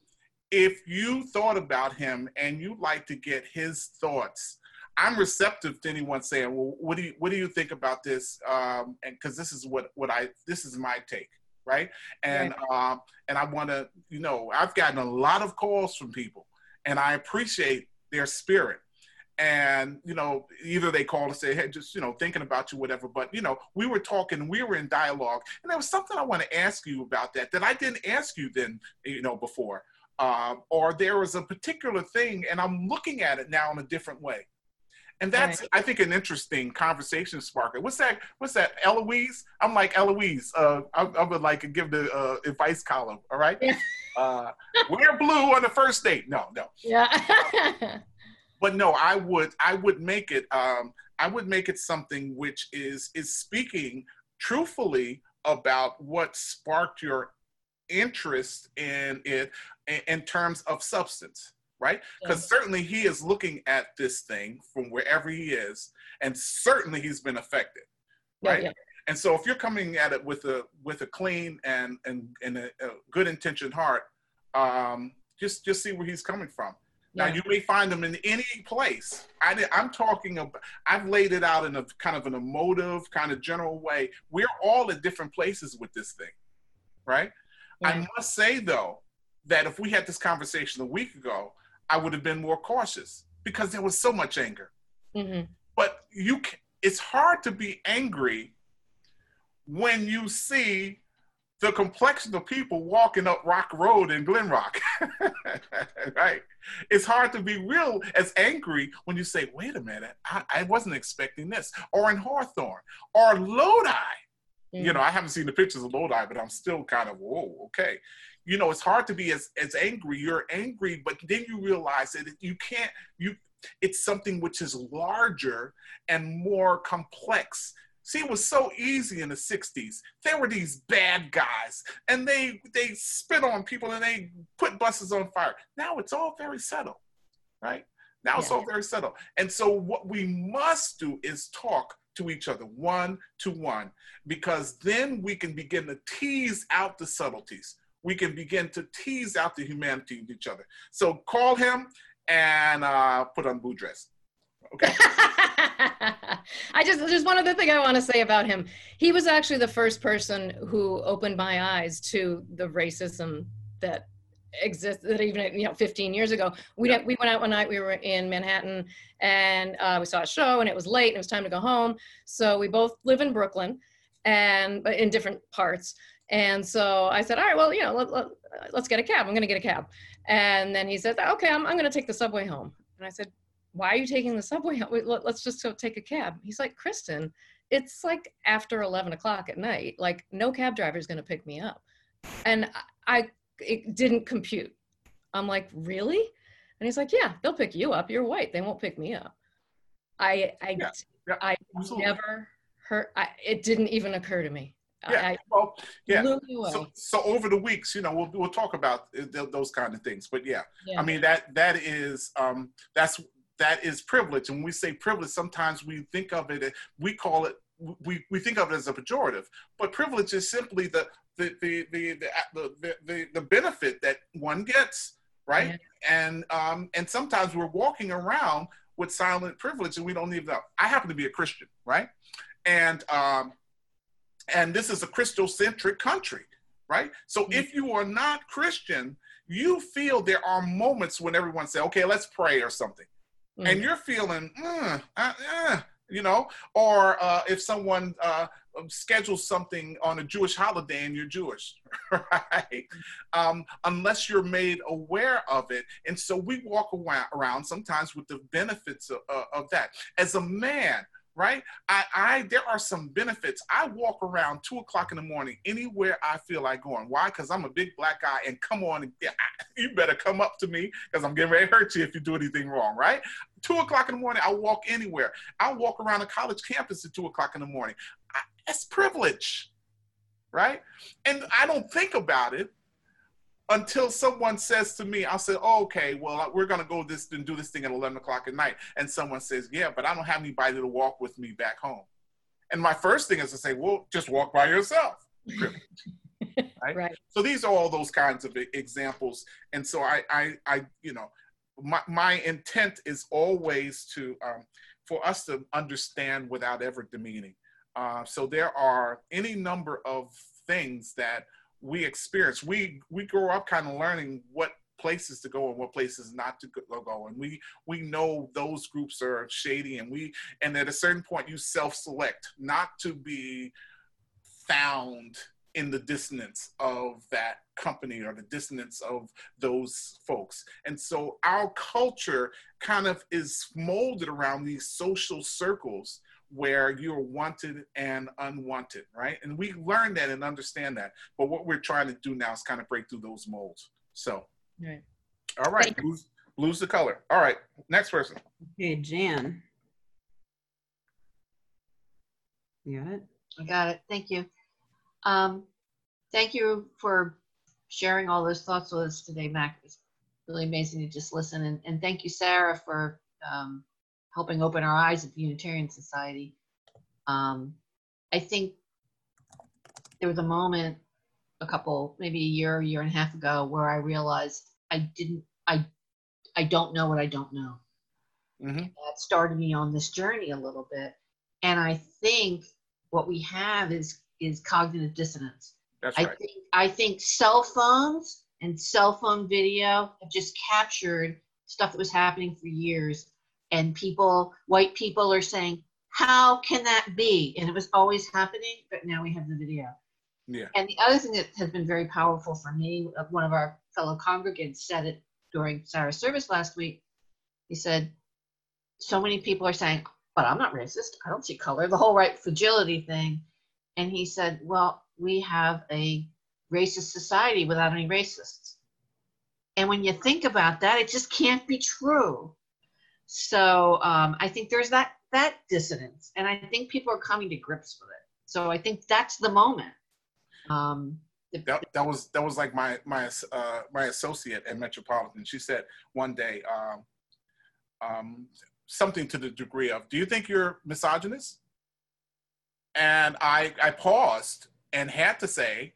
Speaker 3: if you thought about him and you'd like to get his thoughts i'm receptive to anyone saying well what do you what do you think about this? Um and because this is what what i this is my take right? And um and i want to you know i've gotten a lot of calls from people and i appreciate their spirit and you know either they call and say hey just you know thinking about you whatever but you know we were talking we were in dialogue and there was something i want to ask you about that that i didn't ask you then you know before. Um, or there was a particular thing and i'm looking at it now in a different way. And that's i think an interesting conversation sparker. What's that what's that eloise? I'm like eloise uh, I, I would like to give the uh, advice column all right?
Speaker 6: Yeah.
Speaker 3: uh, wear blue on the first date. No no.
Speaker 6: Yeah.
Speaker 3: but no i would i would make it um i would make it something which is is speaking truthfully about what sparked your interest in it in, in terms of substance right? Because certainly he is looking at this thing from wherever he is and certainly he's been affected
Speaker 6: Yeah,
Speaker 3: right?
Speaker 6: yeah.
Speaker 3: and so if you're coming at it with a with a clean and and, and a, a good intentioned heart um just just see where he's coming from now
Speaker 6: Yeah.
Speaker 3: you may find them in any place. I did, I'm talking about. I've laid it out in a kind of an emotive, kind of general way. We're all at different places with this thing, right? I must say though that if we had this conversation a week ago, I would have been more cautious because there was so much anger.
Speaker 6: Mhm.
Speaker 3: But you, can, it's hard to be angry when you see the complexion of people walking up Rock Road in Glen Rock. right? It's hard to be real as angry when you say, wait a minute, I, I wasn't expecting this. Or in Hawthorne or Lodi. Mm. You know, I haven't seen the pictures of Lodi, but I'm still kind of, whoa, okay. You know, it's hard to be as, as angry. You're angry, but then you realize that you can't, you it's something which is larger and more complex See, it was so easy in the 60s. There were these bad guys and they they spit on people and they put buses on fire. Now it's all very subtle, right? Now yeah. it's all very subtle. And so what we must do is talk to each other one to one because then we can begin to tease out the subtleties. We can begin to tease out the humanity of each other. So call him and uh, put on blue dress. Okay.
Speaker 6: I just there's one other thing I want to say about him. He was actually the first person who opened my eyes to the racism that exists that even you know 15 years ago we yeah. we went out one night we were in manhattan and uh, we saw a show and it was late and it was time to go home so we both live in brooklyn and in different parts and so i said all right well you know let, let, let's get a cab i'm going to get a cab and then he said okay i'm, I'm going to take the subway home and i said why are you taking the subway? Let's just go take a cab. He's like, Kristen, it's like after 11 o'clock at night. Like, no cab driver is going to pick me up. And I, it didn't compute. I'm like, really? And he's like, yeah, they'll pick you up. You're white. They won't pick me up. I, I, yeah, yeah, I never heard, I, it didn't even occur to me.
Speaker 3: Yeah, I, well, yeah. So, so, over the weeks, you know, we'll we'll talk about uh, those kind of things. But yeah, yeah. I mean that that is um, that's that is privilege. And when we say privilege, sometimes we think of it, we call it, we, we think of it as a pejorative, but privilege is simply the, the, the, the, the, the, the, the benefit that one gets, right? Yeah. And, um, and sometimes we're walking around with silent privilege and we don't even know. I happen to be a Christian, right? And, um, and this is a Christocentric country, right? So mm-hmm. if you are not Christian, you feel there are moments when everyone say, okay, let's pray or something mm. and you're feeling, mm, uh, uh, you know, or uh, if someone uh, schedules something on a Jewish holiday and you're Jewish, right? Um, unless you're made aware of it. And so we walk around sometimes with the benefits of, of that. As a man, right? I, I there are some benefits. I walk around two o'clock in the morning anywhere I feel like going. Why? Because I'm a big black guy, and come on, you better come up to me because I'm getting ready to hurt you if you do anything wrong, right? Two o'clock in the morning, I walk anywhere. I walk around a college campus at two o'clock in the morning. I, that's privilege, right? And I don't think about it until someone says to me, I'll say, oh, okay, well, we're going to go this and do this thing at 11 o'clock at night. And someone says, yeah, but I don't have anybody to walk with me back home. And my first thing is to say, well, just walk by yourself. right? right? So these are all those kinds of examples. And so I, I, I you know, my, my intent is always to, um, for us to understand without ever demeaning. Uh, so there are any number of things that we experience. We we grow up kind of learning what places to go and what places not to go and we we know those groups are shady and we and at a certain point you self-select not to be found in the dissonance of that company or the dissonance of those folks. And so our culture kind of is molded around these social circles where you're wanted and unwanted, right? And we learn that and understand that. But what we're trying to do now is kind of break through those molds. So, right. all right, blues, blues the color. All right, next person.
Speaker 2: Okay, Jan. You got it?
Speaker 7: I got it. Thank you. Um, thank you for sharing all those thoughts with us today, Mac. It's really amazing to just listen. And, and thank you, Sarah, for um, helping open our eyes at the Unitarian Society. Um, I think there was a moment a couple, maybe a year, year and a half ago, where I realized I didn't, I, I don't know what I don't know. Mm-hmm. That started me on this journey a little bit, and I think what we have is is cognitive dissonance.
Speaker 3: That's
Speaker 7: I
Speaker 3: right.
Speaker 7: think I think cell phones and cell phone video have just captured stuff that was happening for years and people, white people are saying, how can that be? And it was always happening, but now we have the video.
Speaker 3: Yeah.
Speaker 7: And the other thing that has been very powerful for me, uh, one of our fellow congregants said it during Sarah's service last week. He said, So many people are saying, but I'm not racist. I don't see color, the whole right fragility thing. And he said, Well, we have a racist society without any racists. And when you think about that, it just can't be true. So um, I think there's that that dissonance, and I think people are coming to grips with it. So I think that's the moment. Um,
Speaker 3: that, that was that was like my my uh, my associate at Metropolitan. She said one day um, um, something to the degree of, "Do you think you're misogynist?" And I I paused and had to say,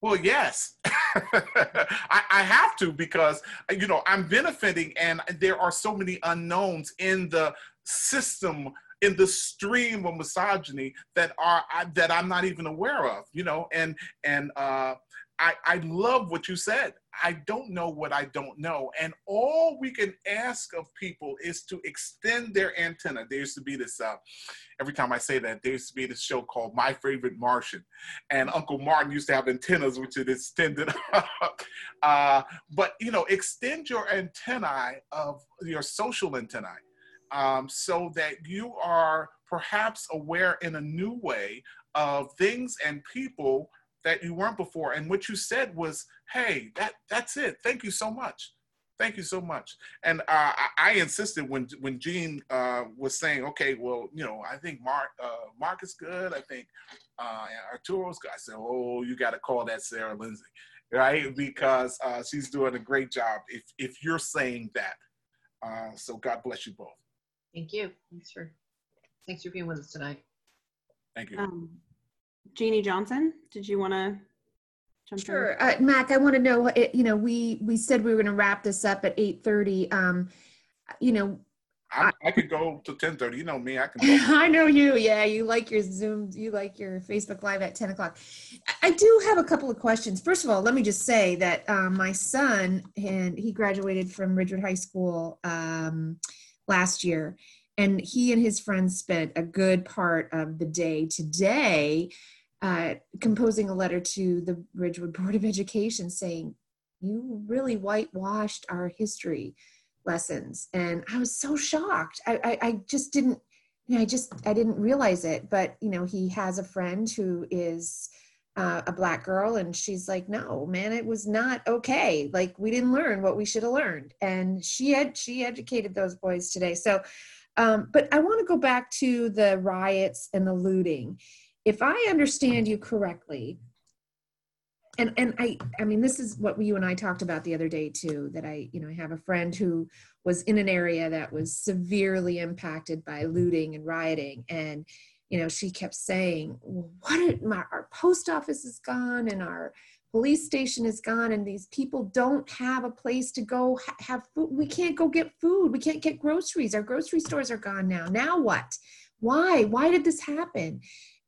Speaker 3: "Well, yes, I, I have to because you know I'm benefiting, and there are so many unknowns in the system." in the stream of misogyny that are that I'm not even aware of, you know, and and uh, I, I love what you said. I don't know what I don't know. And all we can ask of people is to extend their antenna. There used to be this, uh, every time I say that, there used to be this show called My Favorite Martian. And Uncle Martin used to have antennas which it extended uh, but, you know, extend your antennae of your social antennae um, so that you are perhaps aware in a new way of things and people that you weren't before. And what you said was, "Hey, that that's it. Thank you so much. Thank you so much." And uh, I, I, insisted when when Gene uh, was saying, "Okay, well, you know, I think Mark uh, Mark is good. I think uh, Arturo's good." I said, "Oh, you got to call that Sarah Lindsay." Right, because uh, she's doing a great job. If if you're saying that, uh, so God bless you both.
Speaker 7: Thank you. Thanks for thanks for being with us tonight.
Speaker 3: Thank you.
Speaker 2: Um, Jeannie Johnson, did you want to jump
Speaker 1: Sure, uh, Mac. I want to know. You know, we we said we were going to wrap this up at eight thirty. Um, you know,
Speaker 3: I, I, could go to ten thirty. You know me. I can. Go.
Speaker 1: I know you. Yeah, you like your Zoom. You like your Facebook Live at ten o'clock. I do have a couple of questions. First of all, let me just say that um, my son and he graduated from Ridgewood High School um, last year, and he and his friends spent a good part of the day today uh, composing a letter to the Ridgewood Board of Education saying, You really whitewashed our history lessons. And I was so shocked. I, I, I just didn't, I just, I didn't realize it. But, you know, he has a friend who is uh, a black girl and she's like no man it was not okay like we didn't learn what we should have learned and she had she educated those boys today so um, but i want to go back to the riots and the looting if I understand you correctly, and and I I mean this is what you and I talked about the other day too. That I you know I have a friend who was in an area that was severely impacted by looting and rioting, and you know she kept saying, well, "What? my our post office is gone, and our police station is gone, and these people don't have a place to go ha- have food. We can't go get food. We can't get groceries. Our grocery stores are gone now. Now what? Why? Why did this happen?"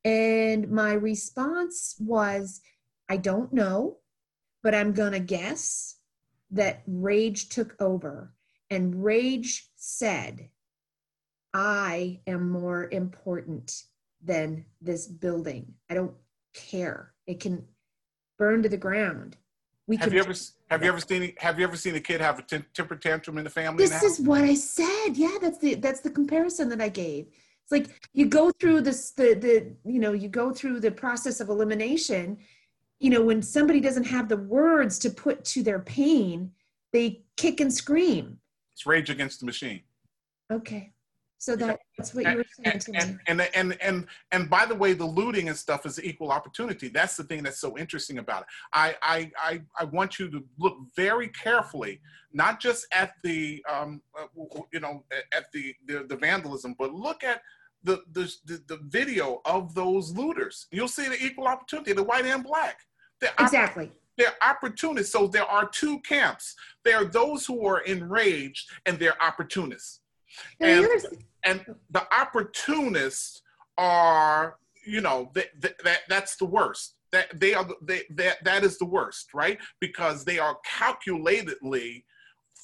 Speaker 1: And my response was, I don't know, but I'm going to guess that rage took over. And rage said, I am more important than this building. I don't care. It can burn to the ground.
Speaker 3: We have you ever have you ever seen have you ever seen a kid have a t- temper tantrum in the family?
Speaker 1: This now? is what I said. Yeah, that's the that's the comparison that I gave. It's like you go through this the the you know you go through the process of elimination. You know when somebody doesn't have the words to put to their pain, they kick and scream.
Speaker 3: It's rage against the machine.
Speaker 1: Okay. So that, that's what you were saying to
Speaker 3: and, me. And, and, and, and, and by the way, the looting and stuff is equal opportunity. That's the thing that's so interesting about it. I, I, I, I want you to look very carefully, not just at the, um, uh, you know, at the, the, the vandalism, but look at the, the, the, video of those looters. You'll see the equal opportunity, the white and black.
Speaker 1: They're exactly.
Speaker 3: they're opportunists. So there are two camps. There are those who are enraged and they're opportunists. And, and the opportunists are, you know, that, that that's the worst. That they are they that that is the worst, right? Because they are calculatedly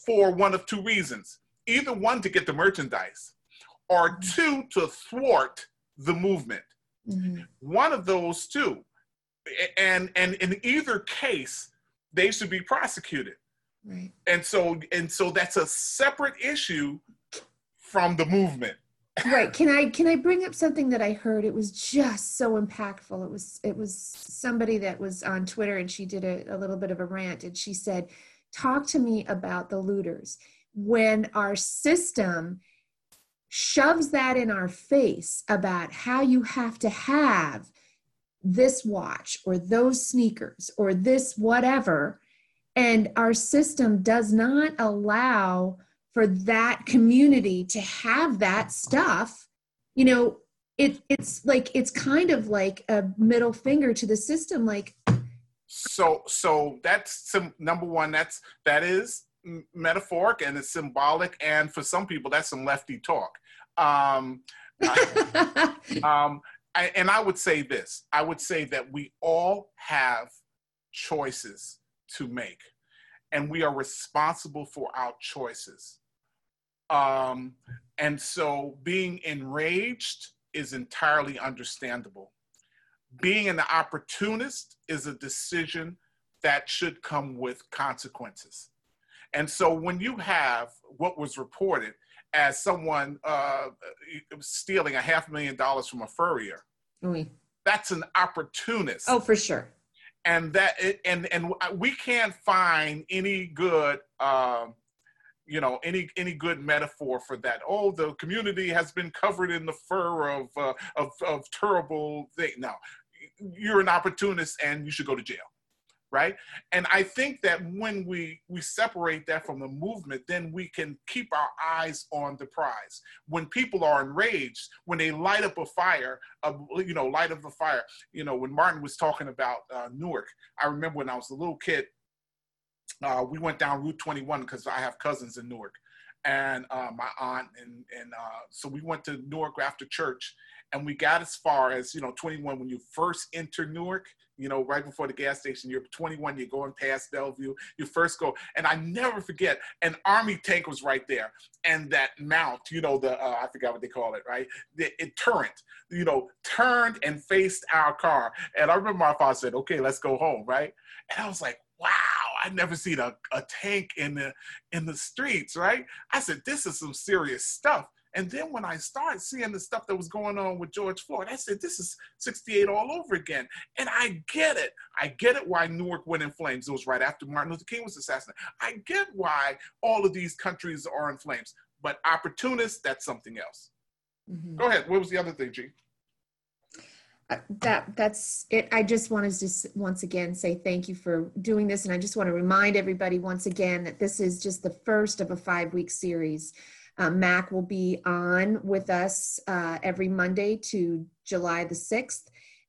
Speaker 3: for one of two reasons. Either one to get the merchandise, or two to thwart the movement. Mm-hmm. One of those two and and in either case, they should be prosecuted.
Speaker 1: Right.
Speaker 3: And so and so that's a separate issue from the movement.
Speaker 1: right. Can i can i bring up something that i heard? It was just so impactful. It was it was somebody that was on twitter and she did a, a little bit of a rant and she said talk to me about the looters. When our system shoves that in our face about how you have to have this watch or those sneakers or this whatever and our system does not allow for that community to have that stuff you know it it's like it's kind of like a middle finger to the system like
Speaker 3: so so that's some number one that's that is metaphoric and it's symbolic and for some people that's some lefty talk. Um, um I, and i would say this i would say that we all have choices to make and we are responsible for our choices um, and so being enraged is entirely understandable. Being an opportunist is a decision that should come with consequences. And so when you have what was reported as someone uh, stealing a half million dollars from a furrier,
Speaker 1: oui.
Speaker 3: that's an opportunist.
Speaker 1: Oh, for sure.
Speaker 3: And that and and we can't find any good uh, you know any any good metaphor for that. Oh the community has been covered in the fur of uh, of, of terrible thing. No you're an opportunist and you should go to jail right? And i think that when we we separate that from the movement then we can keep our eyes on the prize. When people are enraged when they light up a fire uh, you know light up a fire you know when martin was talking about uh, newark i remember when i was a little kid uh, we went down Route 21 because I have cousins in Newark, and uh, my aunt, and and uh, so we went to Newark after church, and we got as far as you know 21 when you first enter Newark. You know, right before the gas station, you're 21, you're going past Belleville, you first go, and I never forget, an army tank was right there, and that mount, you know, the uh, I forgot what they call it, right? The, it you know, turned and faced our car, and I remember my father said, "Okay, let's go home," right? And I was like, wow, I never seen a, a tank in the in the streets, right? I said, this is some serious stuff. And then when I started seeing the stuff that was going on with George Floyd, I said, this is 68 all over again. And I get it. I get it why Newark went in flames. It was right after Martin Luther King was assassinated. I get why all of these countries are in flames. But opportunists, that's something else. Mm-hmm. Go ahead. What was the other thing, G?
Speaker 1: Uh, that that's it i just wanted to just once again say thank you for doing this and i just want to remind everybody once again that this is just the first of a five week series uh, mac will be on with us uh, every monday to july the 6th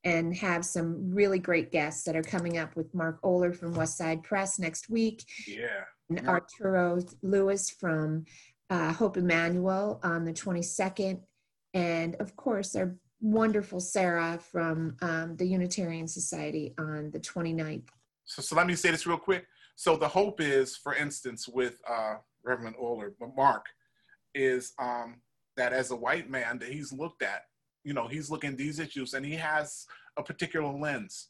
Speaker 1: and have some really great guests that are coming up with mark oler from west side press next week
Speaker 3: yeah
Speaker 1: and arturo lewis from uh, hope emmanuel on the 22nd and of course our wonderful Sarah from um, the Unitarian Society on the 29th.
Speaker 3: So, so let me say this real quick. So the hope is, for instance, with uh, Reverend Oler, Mark, is um, that as a white man that he's looked at, you know, he's looking these issues and he has a particular lens.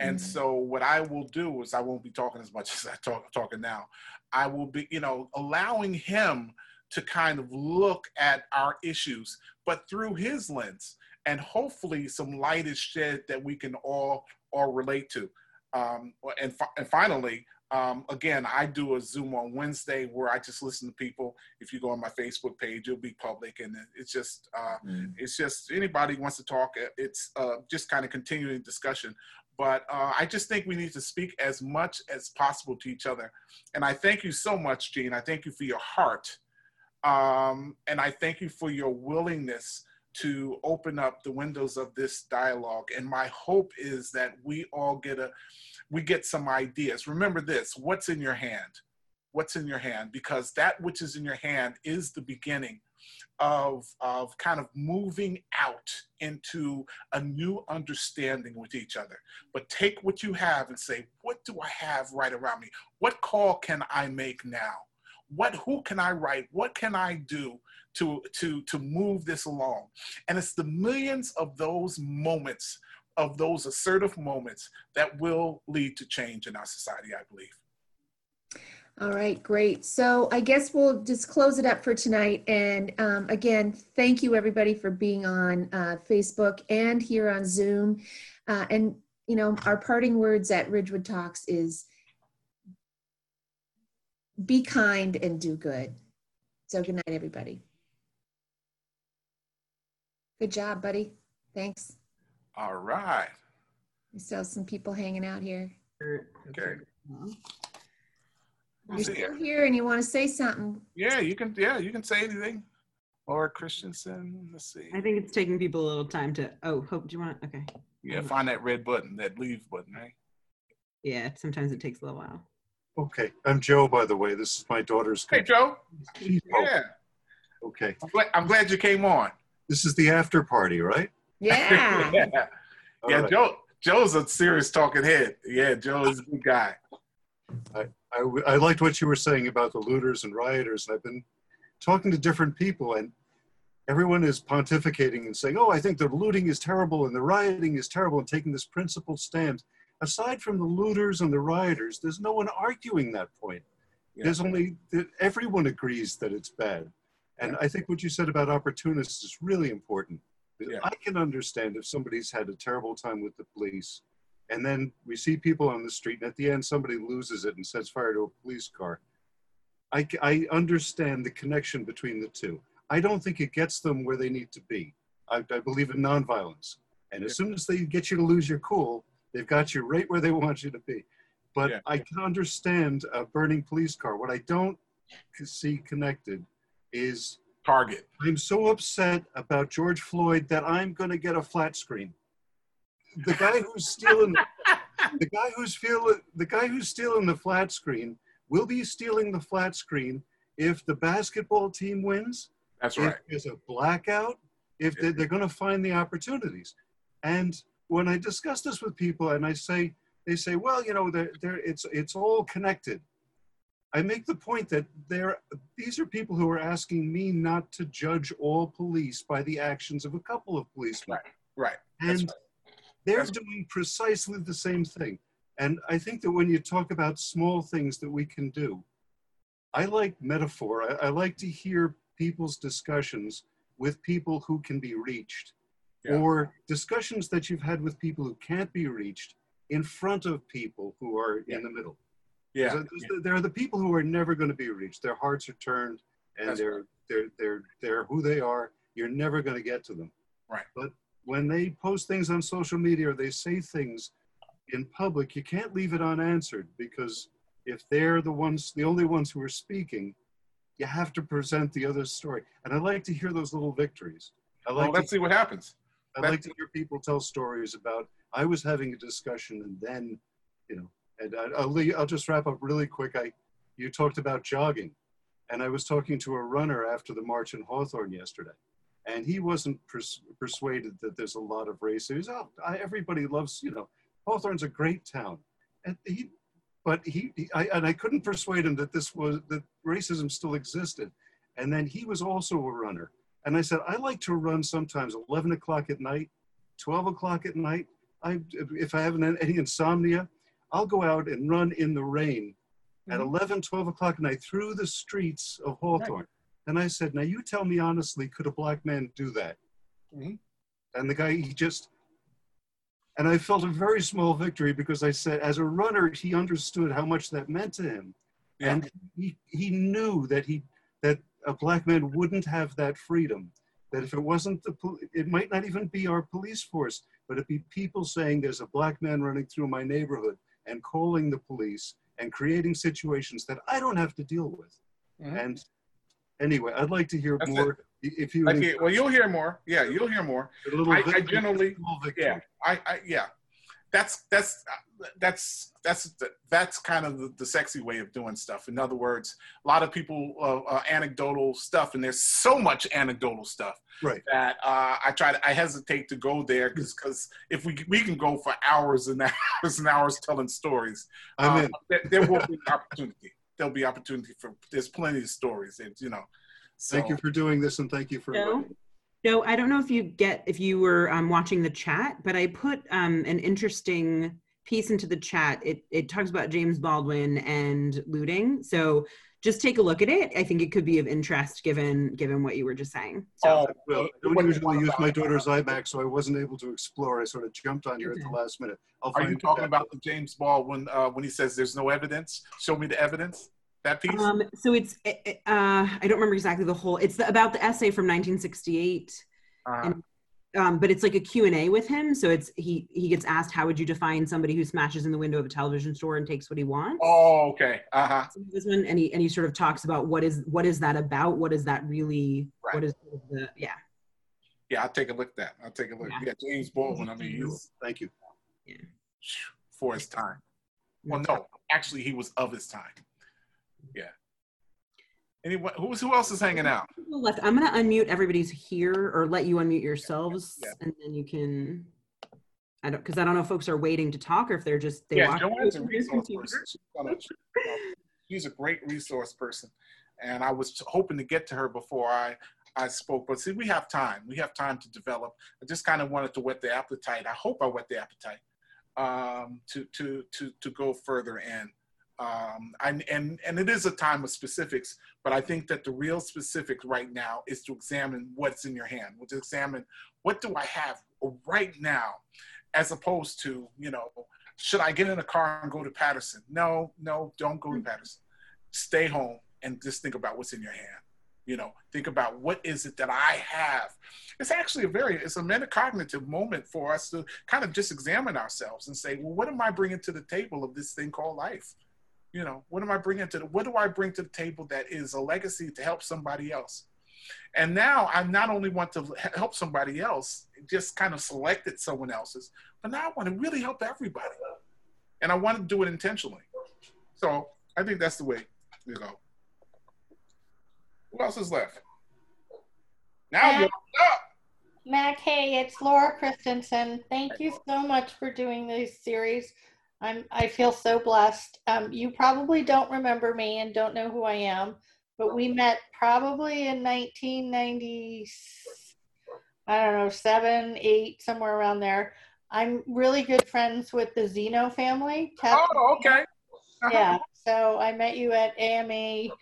Speaker 3: And mm-hmm. so what I will do is I won't be talking as much as I talk talking now. I will be, you know, allowing him to kind of look at our issues, but through his lens and hopefully some light is shed that we can all all relate to. Um, and, fi- and finally, um, again, I do a Zoom on Wednesday where I just listen to people. If you go on my Facebook page, it'll be public, and it's just uh, mm. it's just anybody wants to talk. It's uh, just kind of continuing discussion. But uh, I just think we need to speak as much as possible to each other. And I thank you so much, Gene. I thank you for your heart, um, and I thank you for your willingness to open up the windows of this dialogue. And my hope is that we all get a we get some ideas. Remember this, what's in your hand? What's in your hand? Because that which is in your hand is the beginning of, of kind of moving out into a new understanding with each other. But take what you have and say, what do I have right around me? What call can I make now? What who can I write? What can I do to, to, to move this along. And it's the millions of those moments of those assertive moments that will lead to change in our society, I believe.
Speaker 1: All right, great. So I guess we'll just close it up for tonight. And um, again, thank you everybody for being on uh, Facebook and here on Zoom. Uh, and, you know, our parting words at Ridgewood Talks is be kind and do good. So good night, everybody. Good job, buddy. Thanks.
Speaker 3: All right.
Speaker 1: We still have some people hanging out here.
Speaker 3: Okay.
Speaker 1: You're still
Speaker 3: ya.
Speaker 1: here and you want to say something.
Speaker 3: Yeah, you can. Yeah, you can say anything. Laura Christensen. Let's see.
Speaker 2: I think it's taking people a little time to. Oh, Hope, do you want? Okay.
Speaker 3: Yeah, find that red button, that leave button, right?
Speaker 2: Yeah, sometimes it takes a little while.
Speaker 8: Okay, I'm Joe, by the way. This is my daughter's.
Speaker 3: Hey, Joe. Yeah,
Speaker 8: okay,
Speaker 3: I'm glad, I'm glad you came on.
Speaker 8: this is the after party, right?
Speaker 1: Yeah.
Speaker 3: yeah, yeah.
Speaker 8: right.
Speaker 3: Joe. Joe's a serious talking head. Yeah, Joe is a good guy.
Speaker 8: I, I liked what you were saying about the looters and rioters. And I've been talking to different people, and everyone is pontificating and saying, "Oh, I think the looting is terrible and the rioting is terrible," and taking this principled stand. Aside from the looters and the rioters, there's no one arguing that point.
Speaker 3: Yeah.
Speaker 8: There's only everyone agrees that it's bad. And I think what you said about opportunists is really important.
Speaker 3: Yeah.
Speaker 8: I can understand if somebody's had a terrible time with the police, and then we see people on the street, and at the end somebody loses it and sets fire to a police car. I understand the connection between the two. I don't think it gets them where they need to be. I, I believe in nonviolence. And as soon as they get you to lose your cool, they've got you right where they want you to be. But
Speaker 3: Yeah.
Speaker 8: I can understand a burning police car. What I don't see connected is
Speaker 3: Target.
Speaker 8: I'm so upset about George Floyd that I'm going to get a flat screen. The guy who's stealing, the guy who's feeling, the guy who's stealing the flat screen will be stealing the flat screen if the basketball team wins,
Speaker 3: That's right.
Speaker 8: if there's a blackout, if they're, they're going to find the opportunities. And when I discuss this with people, and I say, they say, well, you know, they're, they're, it's it's all connected. I make the point that they're, these are people who are asking me not to judge all police by the actions of a couple of policemen.
Speaker 3: Right. That's
Speaker 8: And
Speaker 3: right.
Speaker 8: they're
Speaker 3: That's-
Speaker 8: doing precisely the same thing. And I think that when you talk about small things that we can do, I like metaphor. I, I like to hear people's discussions with people who can be reached
Speaker 3: Yeah.
Speaker 8: or discussions that you've had with people who can't be reached in front of people who are
Speaker 3: Yeah.
Speaker 8: in the middle.
Speaker 3: Yeah.
Speaker 8: So there's- there are the people who are never going to be reached. Their hearts are turned, and
Speaker 3: That's
Speaker 8: they're they're they're they're who they are. You're never going to get to them.
Speaker 3: Right.
Speaker 8: But when they post things on social media or they say things in public, you can't leave it unanswered because if they're the ones, the only ones who are speaking, you have to present the other story. And I like to hear those little victories. I
Speaker 3: Well,
Speaker 8: like
Speaker 3: let's
Speaker 8: to,
Speaker 3: see what happens.
Speaker 8: I like to hear people tell stories about I was having a discussion and then, you know, and uh, uh, I, I'll I'll just wrap up really quick. I you talked about jogging, and I was talking to a runner after the march in Hawthorne yesterday, and he wasn't pers- persuaded that there's a lot of race. Oh, I, everybody loves, you know, Hawthorne's a great town, and he, but he, he I, and I couldn't persuade him that this was that racism still existed, and then he was also a runner, and I said I like to run sometimes 11 o'clock at night, 12 o'clock at night. I, if I have any insomnia, I'll go out and run in the rain at 11, 12 o'clock at night through the streets of Hawthorne. And I said, now you tell me honestly, could a black man do that?
Speaker 3: Mhm.
Speaker 8: And the guy, he just, and I felt a very small victory because I said, as a runner, he understood how much that meant to him.
Speaker 3: Yeah.
Speaker 8: And he, he knew that he, that a black man wouldn't have that freedom. That if it wasn't the, it might not even be our police force, but it'd be people saying there's a black man running through my neighborhood and calling the police and creating situations that I don't have to deal with.
Speaker 3: Mhm.
Speaker 8: And anyway, I'd like to hear
Speaker 3: That's
Speaker 8: more. If you
Speaker 3: Okay, well, you'll hear more. Yeah, you'll hear more.
Speaker 8: a little
Speaker 3: I- I generally- Yeah, I, I, yeah, that's that's that's that's that's kind of the, the sexy way of doing stuff. In other words, a lot of people uh, uh, anecdotal stuff, and there's so much anecdotal stuff
Speaker 8: Right.
Speaker 3: that uh, I try to I hesitate to go there because because if we we can go for hours and hours and hours telling stories.
Speaker 8: I
Speaker 3: mean,
Speaker 8: Uh.
Speaker 3: There, there will be opportunity. There'll be opportunity for. There's plenty of stories, and you know. So,
Speaker 8: Thank you for doing this, and thank you for.
Speaker 2: Joe? So I don't know if you get if you were um, watching the chat, but I put um, an interesting piece into the chat. It it talks about James Baldwin and looting. So just take a look at it. I think it could be of interest given given what you were just saying. So
Speaker 3: Oh,
Speaker 8: Well, I
Speaker 3: what
Speaker 8: don't usually use my daughter's iMac, so I wasn't able to explore. I sort of jumped on here at the last minute. I'll
Speaker 3: Are you talking about the James Baldwin uh, when he says there's no evidence? Show me the evidence. That piece.
Speaker 2: um, so it's uh, I don't remember exactly the whole. It's the, about the essay from 1968.
Speaker 3: Uh,
Speaker 2: and- um, but it's like a q&a with him so it's he he gets asked how would you define somebody who smashes in the window of a television store and takes what he wants
Speaker 3: oh, okay. Uh huh.
Speaker 2: So this one and he and he sort of talks about what is what is that about what is that really
Speaker 3: Right.
Speaker 2: what is the yeah
Speaker 3: Yeah, I'll take a look at that. I'll take a look.
Speaker 2: Yeah.
Speaker 3: Yeah, James Baldwin. I mean, he's
Speaker 8: Thank you.
Speaker 3: for his time. Well, no, actually, he was of his time. Yeah. Anyone? Who's who else is hanging out?
Speaker 2: Left i'm going to unmute everybody's here or let you unmute yourselves
Speaker 3: Yeah.
Speaker 2: and then you can i don't because i don't know if folks are waiting to talk or if they're just they
Speaker 3: yeah, Joanne's a
Speaker 2: it on their
Speaker 3: resource person. She's, gonna- she's a great resource person, and I was hoping to get to her before I I spoke. But see, we have time. We have time to develop. I just kind of wanted to whet the appetite. I hope I whet the appetite um, to to to to go further in. Um, and, and and it is a time of specifics, but I think that the real specific right now is to examine what's in your hand. To examine what do I have right now, as opposed to you know should I get in a car and go to Paterson? No, no, don't go to Paterson. Stay home and just think about what's in your hand. You know, think about what is it that I have. It's actually a very, it's a metacognitive moment for us to kind of just examine ourselves and say, well, what am I bringing to the table of this thing called life? You know, what am I bringing to the, what do I bring to the table that is a legacy to help somebody else? And now I not only want to help somebody else, just kind of selected someone else's, but now I want to really help everybody. And I want to do it intentionally. So I think that's the way to go. Who else is left? Now up.
Speaker 9: Mac, hey, it's Laura Christensen. Thank you so much for doing this series. I'm I feel so blessed. Um, you probably don't remember me and don't know who I am, but we met probably in 1990. I don't know, seven, eight, somewhere around there. I'm really good friends with the Zeno family.
Speaker 3: Oh, okay. Uh-huh.
Speaker 9: Yeah. So I met you at AMA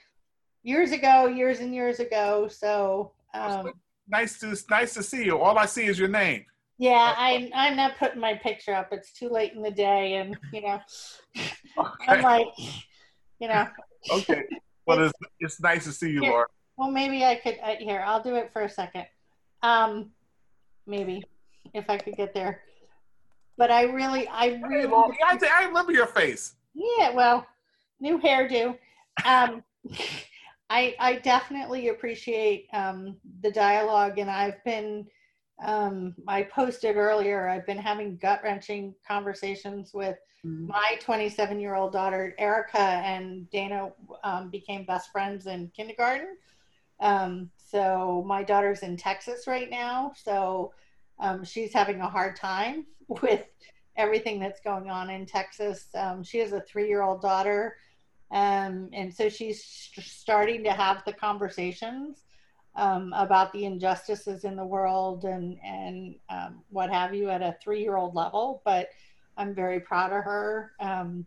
Speaker 9: years ago, years and years ago. So um,
Speaker 3: Nice to nice to see you. All I see is your name.
Speaker 9: Yeah, I'm I'm not putting my picture up. It's too late in the day, and you know, I'm like, you know,
Speaker 3: okay. Well, it's, it's nice to see you,
Speaker 9: Here.
Speaker 3: Laura.
Speaker 9: well, maybe I could. Uh, here, I'll do it for a second. Um, maybe if I could get there. But I really, I
Speaker 3: Hey,
Speaker 9: really,
Speaker 3: Laura. I, I remember your face.
Speaker 9: Yeah, well, new hairdo. Um, I I definitely appreciate um, the dialogue, and I've been um, I posted earlier. I've been having gut wrenching conversations with my 27 year old daughter Erica and Dana um, became best friends in kindergarten. Um, so my daughter's in Texas right now, so um, she's having a hard time with everything that's going on in Texas. Um, she has a three year old daughter. Um, and so she's st- starting to have the conversations um, about the injustices in the world and, and um, what have you at a three year old level. But I'm very proud of her. Um,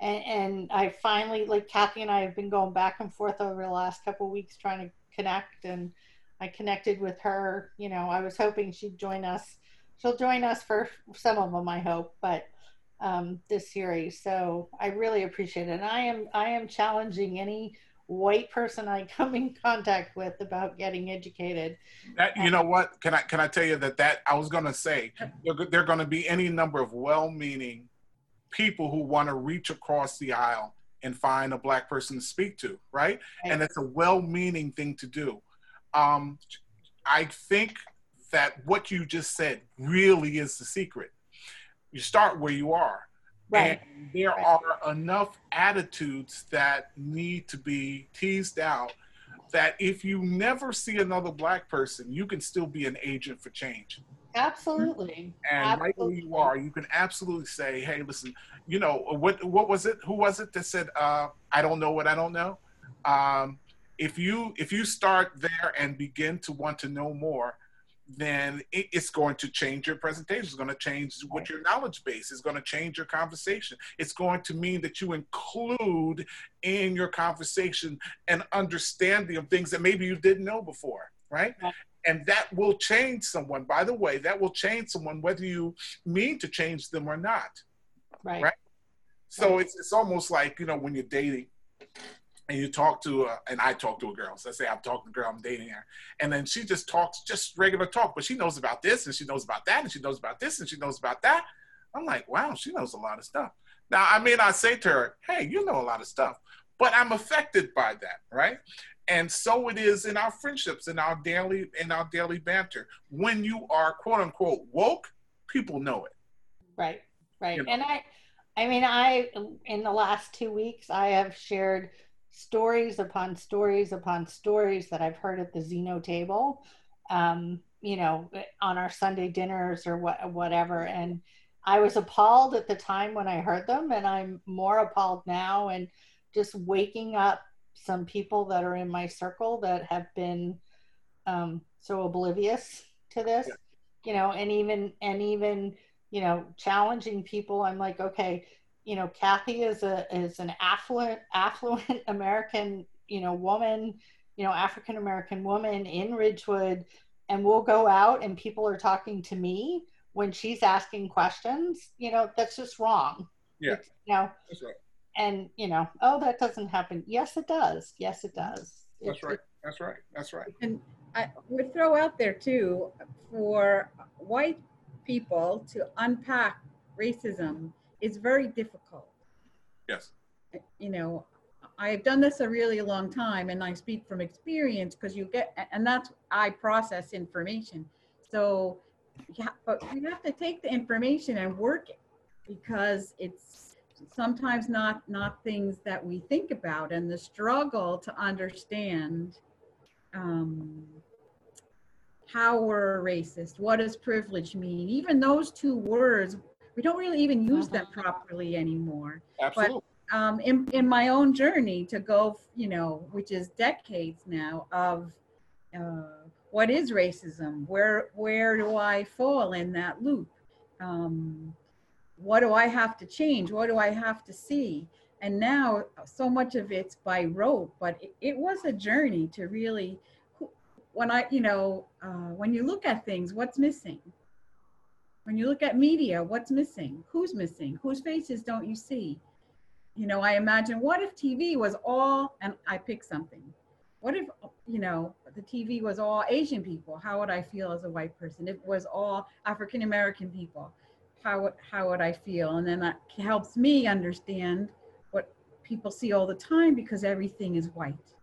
Speaker 9: and, and I finally, like Kathy and I have been going back and forth over the last couple weeks trying to connect. And I connected with her. You know, I was hoping she'd join us. She'll join us for some of them, I hope. But um, this series. So I really appreciate it. And I am I am challenging any white person I come in contact with about getting educated.
Speaker 3: That, you know what? Can I can I tell you that that I was going to say there, there are going to be any number of well-meaning people who want to reach across the aisle and find a black person to speak to, right? And it's a well-meaning thing to do. Um, I think that what you just said really is the secret. You start where you are.
Speaker 9: Right.
Speaker 3: And there
Speaker 9: Right.
Speaker 3: are enough attitudes that need to be teased out that if you never see another black person, you can still be an agent for change.
Speaker 9: Absolutely.
Speaker 3: And right where you are, you can absolutely say, "Hey, listen, you know what? What was it? Who was it that said, uh, I don't know what I don't know?" Um, if you if you start there and begin to want to know more, then it's going to change your presentation. It's going to change what your knowledge base is going to change your conversation. It's going to mean that you include in your conversation an understanding of things that maybe you didn't know before, right?
Speaker 9: Right.
Speaker 3: And that will change someone. By the way, that will change someone whether you mean to change them or not.
Speaker 9: Right.
Speaker 3: Right. So it's, it's almost like, you know, when you're dating and you talk to, a, and I talk to a girl. So let's say I'm talking to a girl, I'm dating her. And then she just talks just regular talk, but she knows about this and she knows about that and she knows about this and she knows about that. I'm like, wow, she knows a lot of stuff. Now, I may not say to her, hey, you know a lot of stuff, but I'm affected by that, right? And so it is in our friendships, in our daily, in our daily banter. When you are quote unquote woke, people know it.
Speaker 9: Right, right.
Speaker 3: You know.
Speaker 9: And I, I mean, I, in the last two weeks, I have shared stories upon stories upon stories that I've heard at the Zeno table, um, you know, on our Sunday dinners or what, whatever. And I was appalled at the time when I heard them, and I'm more appalled now. And just waking up some people that are in my circle that have been um, so oblivious to this, you know, and even, and even, you know, challenging people. I'm like, okay, you know, Kathy is a is an affluent affluent American, you know, woman, you know, African American woman in Ridgewood, and we'll go out and people are talking to me when she's asking questions. You know, that's just wrong.
Speaker 3: Yeah.
Speaker 9: It's, you know,
Speaker 3: That's right.
Speaker 9: and you know, oh, that doesn't happen. Yes, it does. Yes, it does.
Speaker 3: That's
Speaker 9: It-
Speaker 3: right. That's right. That's right.
Speaker 10: And I would throw out there too, for white people to unpack racism is very difficult.
Speaker 3: Yes.
Speaker 10: You know, I've done this a really long time and I speak from experience because you get, and that's, I process information. So, yeah, but we have to take the information and work it because it's sometimes not, not things that we think about and the struggle to understand um, how we're racist, what does privilege mean? Even those two words, we don't really even use them properly anymore.
Speaker 3: Absolutely.
Speaker 10: Um, in, in my own journey to go, you know, which is decades now of uh, what is racism? Where where do I fall in that loop? Um, what do I have to change? What do I have to see? And now so much of it's by rote, but it, it was a journey to really, when I, you know, uh, when you look at things, what's missing? When you look at media, what's missing? Who's missing? Whose faces don't you see? You know, I imagine what if TV was all, and I pick something. What if, you know, the TV was all Asian people? How would I feel as a white person? If it was all African American people, how how would I feel? And then that helps me understand what people see all the time because everything is white.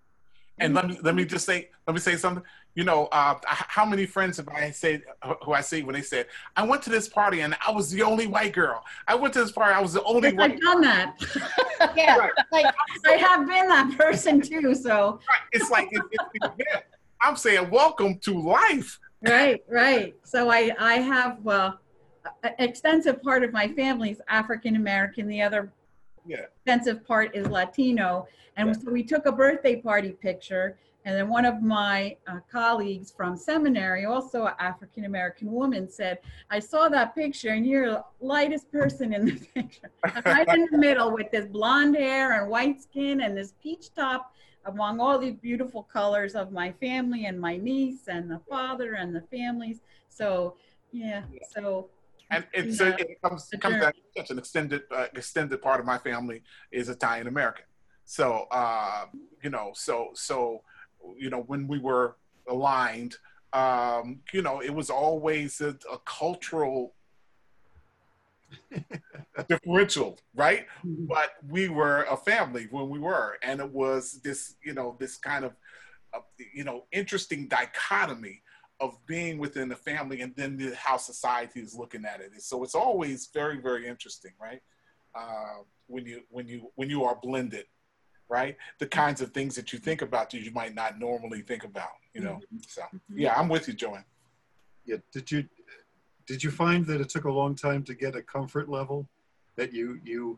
Speaker 3: And let me let me just say let me say something. You know, uh, how many friends have I said who I see when they said I went to this party and I was the only white girl. I went to this party. I was the only
Speaker 10: Yes,
Speaker 3: white.
Speaker 10: I've done that.
Speaker 9: Yeah, like
Speaker 10: I have been that person too. So
Speaker 3: It's like it, it, yeah. I'm saying welcome to life.
Speaker 10: right, right. So I I have well, an extensive part of my family is African American. The other
Speaker 3: Yeah.
Speaker 10: extensive part is Latino, and so we took a birthday party picture. And then one of my uh, colleagues from seminary, also an African American woman, said, "I saw that picture, and you're the lightest person in the picture, I'm right in the middle with this blonde hair and white skin and this peach top." among all these beautiful colors of my family and my niece and the father and the families. So, yeah, so
Speaker 3: And it's
Speaker 10: Yeah.
Speaker 3: it comes
Speaker 10: The
Speaker 3: comes
Speaker 10: journey.
Speaker 3: down to such an extended uh, extended part of my family is Italian American. So uh, you know, so so you know, when we were aligned, um, you know, it was always a, a cultural differential, right? But we were a family when we were, and it was this, you know, this kind of, uh, you know, interesting dichotomy of being within the family and then the, how society is looking at it. So it's always very, very interesting, right? Uh, when you when you when you are blended, right? The kinds of things that you think about that you might not normally think about, you know. So yeah, I'm with you, Joanne.
Speaker 8: Yeah. Did you did you find that it took a long time to get a comfort level that you you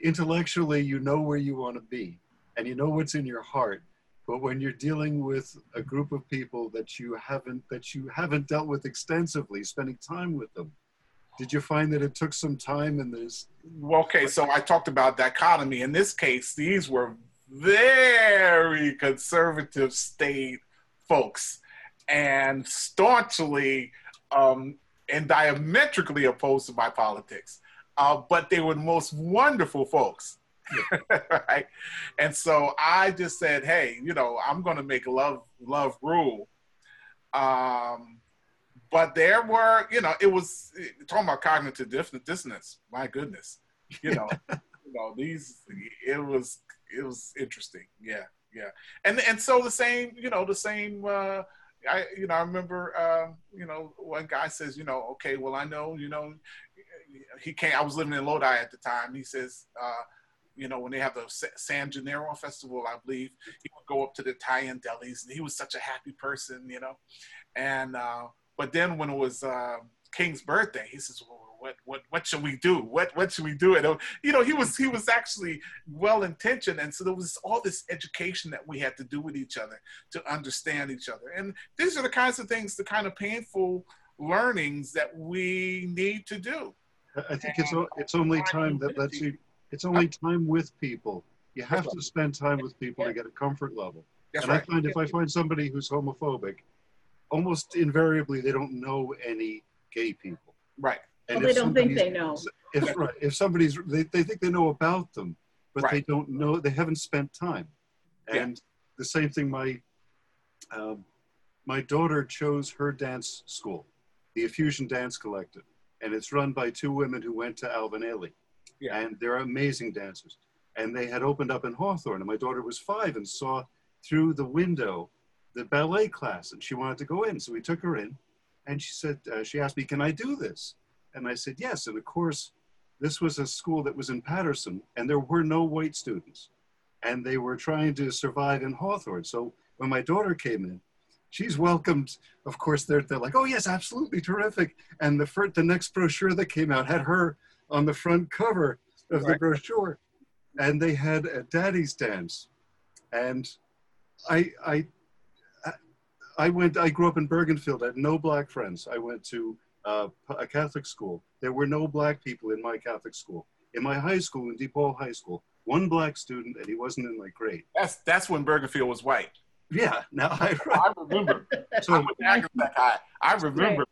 Speaker 8: intellectually you know where you want to be and you know what's in your heart, but when you're dealing with a group of people that you haven't that you haven't dealt with extensively, spending time with them, did you find that it took some time in this?
Speaker 3: Well, okay, so I talked about dichotomy. In this case, these were very conservative state folks and staunchly um, and diametrically opposed to my politics. Uh, but they were the most wonderful folks. right? And so I just said, hey, you know, I'm going to make love love rule. Um, but there were, you know, it was talking about cognitive dissonance. My goodness, you know, you know, these. It was it was interesting. Yeah, yeah, and and so the same, you know, the same. Uh, I you know I remember um, you know one guy says you know okay well I know you know he came I was living in Lodi at the time he says uh, you know when they have the San Gennaro festival I believe he would go up to the Italian delis and he was such a happy person you know and uh, but then when it was uh, King's birthday he says well what what what should we do? What what should we do? And you know, he was he was actually well intentioned, and so there was all this education that we had to do with each other to understand each other. And these are the kinds of things, the kind of painful learnings that we need to do.
Speaker 8: I think it's it's only time that lets you. It's only time with people. You have to spend time with people to get a comfort level.
Speaker 3: That's
Speaker 8: and
Speaker 3: right.
Speaker 8: I find if I find somebody who's homophobic, almost invariably they don't know any gay people.
Speaker 3: Right.
Speaker 8: And
Speaker 10: Well, they don't think they know.
Speaker 8: If, right, if somebody's, they, they think they know about them, but they don't know, they haven't spent time.
Speaker 3: Yeah.
Speaker 8: And the same thing, my, um, my daughter chose her dance school, the Effusion Dance Collective, and it's run by two women who went to Alvin Ailey.
Speaker 3: Yeah.
Speaker 8: And they're amazing dancers. And they had opened up in Hawthorne, and my daughter was five and saw through the window the ballet class, and she wanted to go in. So we took her in, and she said, uh, she asked me, "Can I do this?" And I said, "Yes." And of course, this was a school that was in Paterson, and there were no white students, and they were trying to survive in Hawthorne. So when my daughter came in, she's welcomed. Of course, they're they're like, "Oh yes, absolutely terrific." And the first, the next brochure that came out had her on the front cover of the
Speaker 3: Right.
Speaker 8: brochure, and they had a daddy's dance, and I I I went. I grew up in Bergenfield. I had no black friends. I went to uh, a Catholic school. There were no black people in my Catholic school. In my high school, in DePaul High School, one black student, and he wasn't in my grade.
Speaker 3: That's that's when Bergenfield was white.
Speaker 8: Yeah. Now I.
Speaker 3: I remember. I
Speaker 8: So
Speaker 3: Hackensack High. I remember.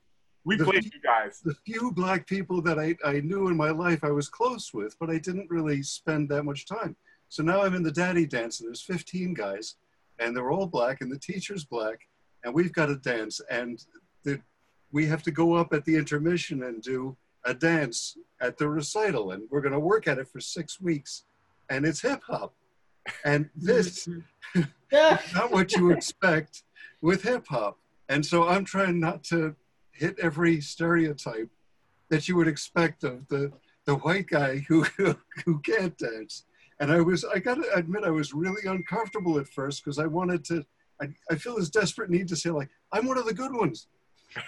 Speaker 3: We
Speaker 8: The-
Speaker 3: played you guys.
Speaker 8: the few black people that I, I knew in my life I was close with, but I didn't really spend that much time. So now I'm in the daddy dance, and there's 15 guys, and they're all black, and the teacher's black, and we've got to dance, and the, we have to go up at the intermission and do a dance at the recital, and we're going to work at it for six weeks, and it's hip hop, and this not what you expect with hip hop. And so I'm trying not to hit every stereotype that you would expect of the the white guy who who can't dance. And I was I got to admit I was really uncomfortable at first because I wanted to. I, I feel this desperate need to say like I'm one of the good ones,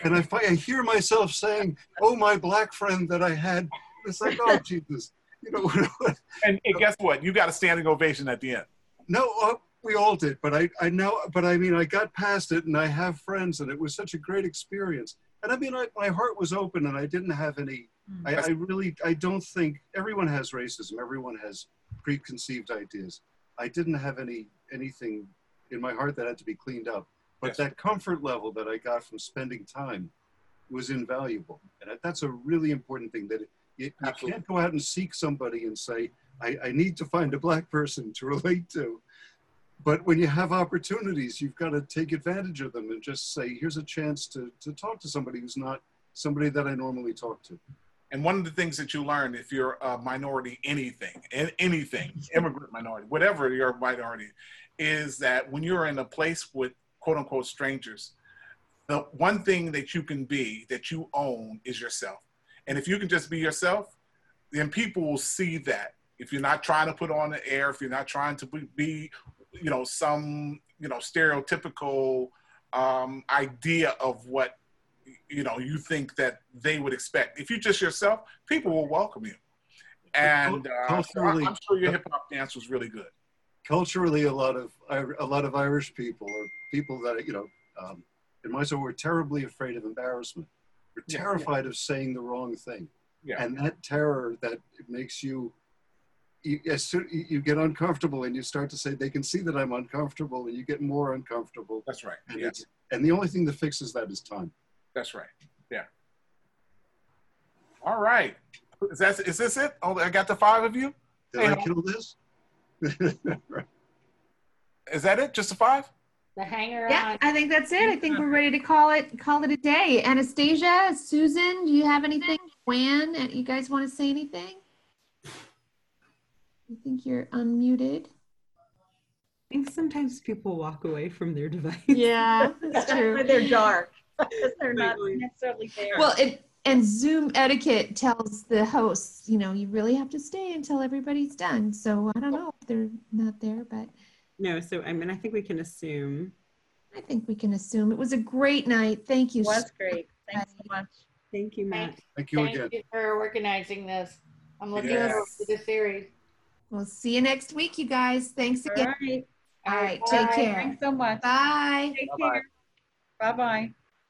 Speaker 8: and I I hear myself saying, "Oh, my black friend that I had." It's like, oh Jesus, you know.
Speaker 3: And, and guess what? You got a standing ovation at the end.
Speaker 8: No, uh, we all did, but I, I know, but I mean, I got past it, and I have friends, and it was such a great experience. And I mean, I, my heart was open, and I didn't have any. Hmm. I, I really, I don't think everyone has racism. Everyone has preconceived ideas. I didn't have any anything in my heart that had to be cleaned up. But
Speaker 3: Yes.
Speaker 8: that comfort level that I got from spending time was invaluable, and that's a really important thing. That you, you can't go out and seek somebody and say, I, I need to find a black person to relate to. But when you have opportunities, you've got to take advantage of them and just say, here's a chance to, to talk to somebody who's not somebody that I normally talk to.
Speaker 3: And one of the things that you learn if you're a minority, anything, and anything, immigrant minority, whatever your minority, is that when you're in a place with quote unquote strangers, the one thing that you can be that you own is yourself. And if you can just be yourself, then people will see that. If you're not trying to put on the air, if you're not trying to be, you know, some, you know, stereotypical um, idea of what you know you think that they would expect. If you're just yourself, people will welcome you. And uh, so I, I'm sure your hip hop dance was really good.
Speaker 8: culturally, a lot of a lot of Irish people or people that you know, um, in my story, were terribly afraid of embarrassment. We're
Speaker 3: Yeah, yeah.
Speaker 8: terrified of saying the wrong thing,
Speaker 3: Yeah.
Speaker 8: and that terror that makes you. You, as soon, you you get uncomfortable and you start to say they can see that I'm uncomfortable and you get more uncomfortable
Speaker 3: That's right.
Speaker 8: and
Speaker 3: Yeah.
Speaker 8: it's and the only thing that fixes that is time.
Speaker 3: That's right. Yeah. All right. Is that is this it? Oh, I got the five of you.
Speaker 8: Did
Speaker 3: Hey,
Speaker 8: I
Speaker 3: how-
Speaker 8: kill this?
Speaker 3: Is that it? Just the five?
Speaker 9: The hanger
Speaker 1: Yeah,
Speaker 9: on.
Speaker 1: I think that's it. I think we're ready to call it call it a day. Anastasia, Susan, do you have anything? Juan, you guys want to say anything? I think you're unmuted.
Speaker 2: I think sometimes people walk away from their device.
Speaker 1: Yeah, that's true.
Speaker 10: they're dark. They're not necessarily there.
Speaker 1: Well, it, and Zoom etiquette tells the hosts, you know, you really have to stay until everybody's done. So I don't know if they're not there, but
Speaker 2: No, so I mean, I think we can assume.
Speaker 1: I think we can assume it was a great night. Thank you.
Speaker 10: It was great. Thanks so much.
Speaker 2: Thank you, Matt.
Speaker 8: Thank you
Speaker 9: Thank
Speaker 8: again.
Speaker 9: you for organizing this. I'm looking
Speaker 3: Yes.
Speaker 9: forward to the series.
Speaker 1: We'll see you next week, you guys. Thanks again.
Speaker 10: right.
Speaker 1: All right, take
Speaker 9: Bye.
Speaker 1: care.
Speaker 10: Thanks so much.
Speaker 1: Bye.
Speaker 10: Take care. Bye-bye.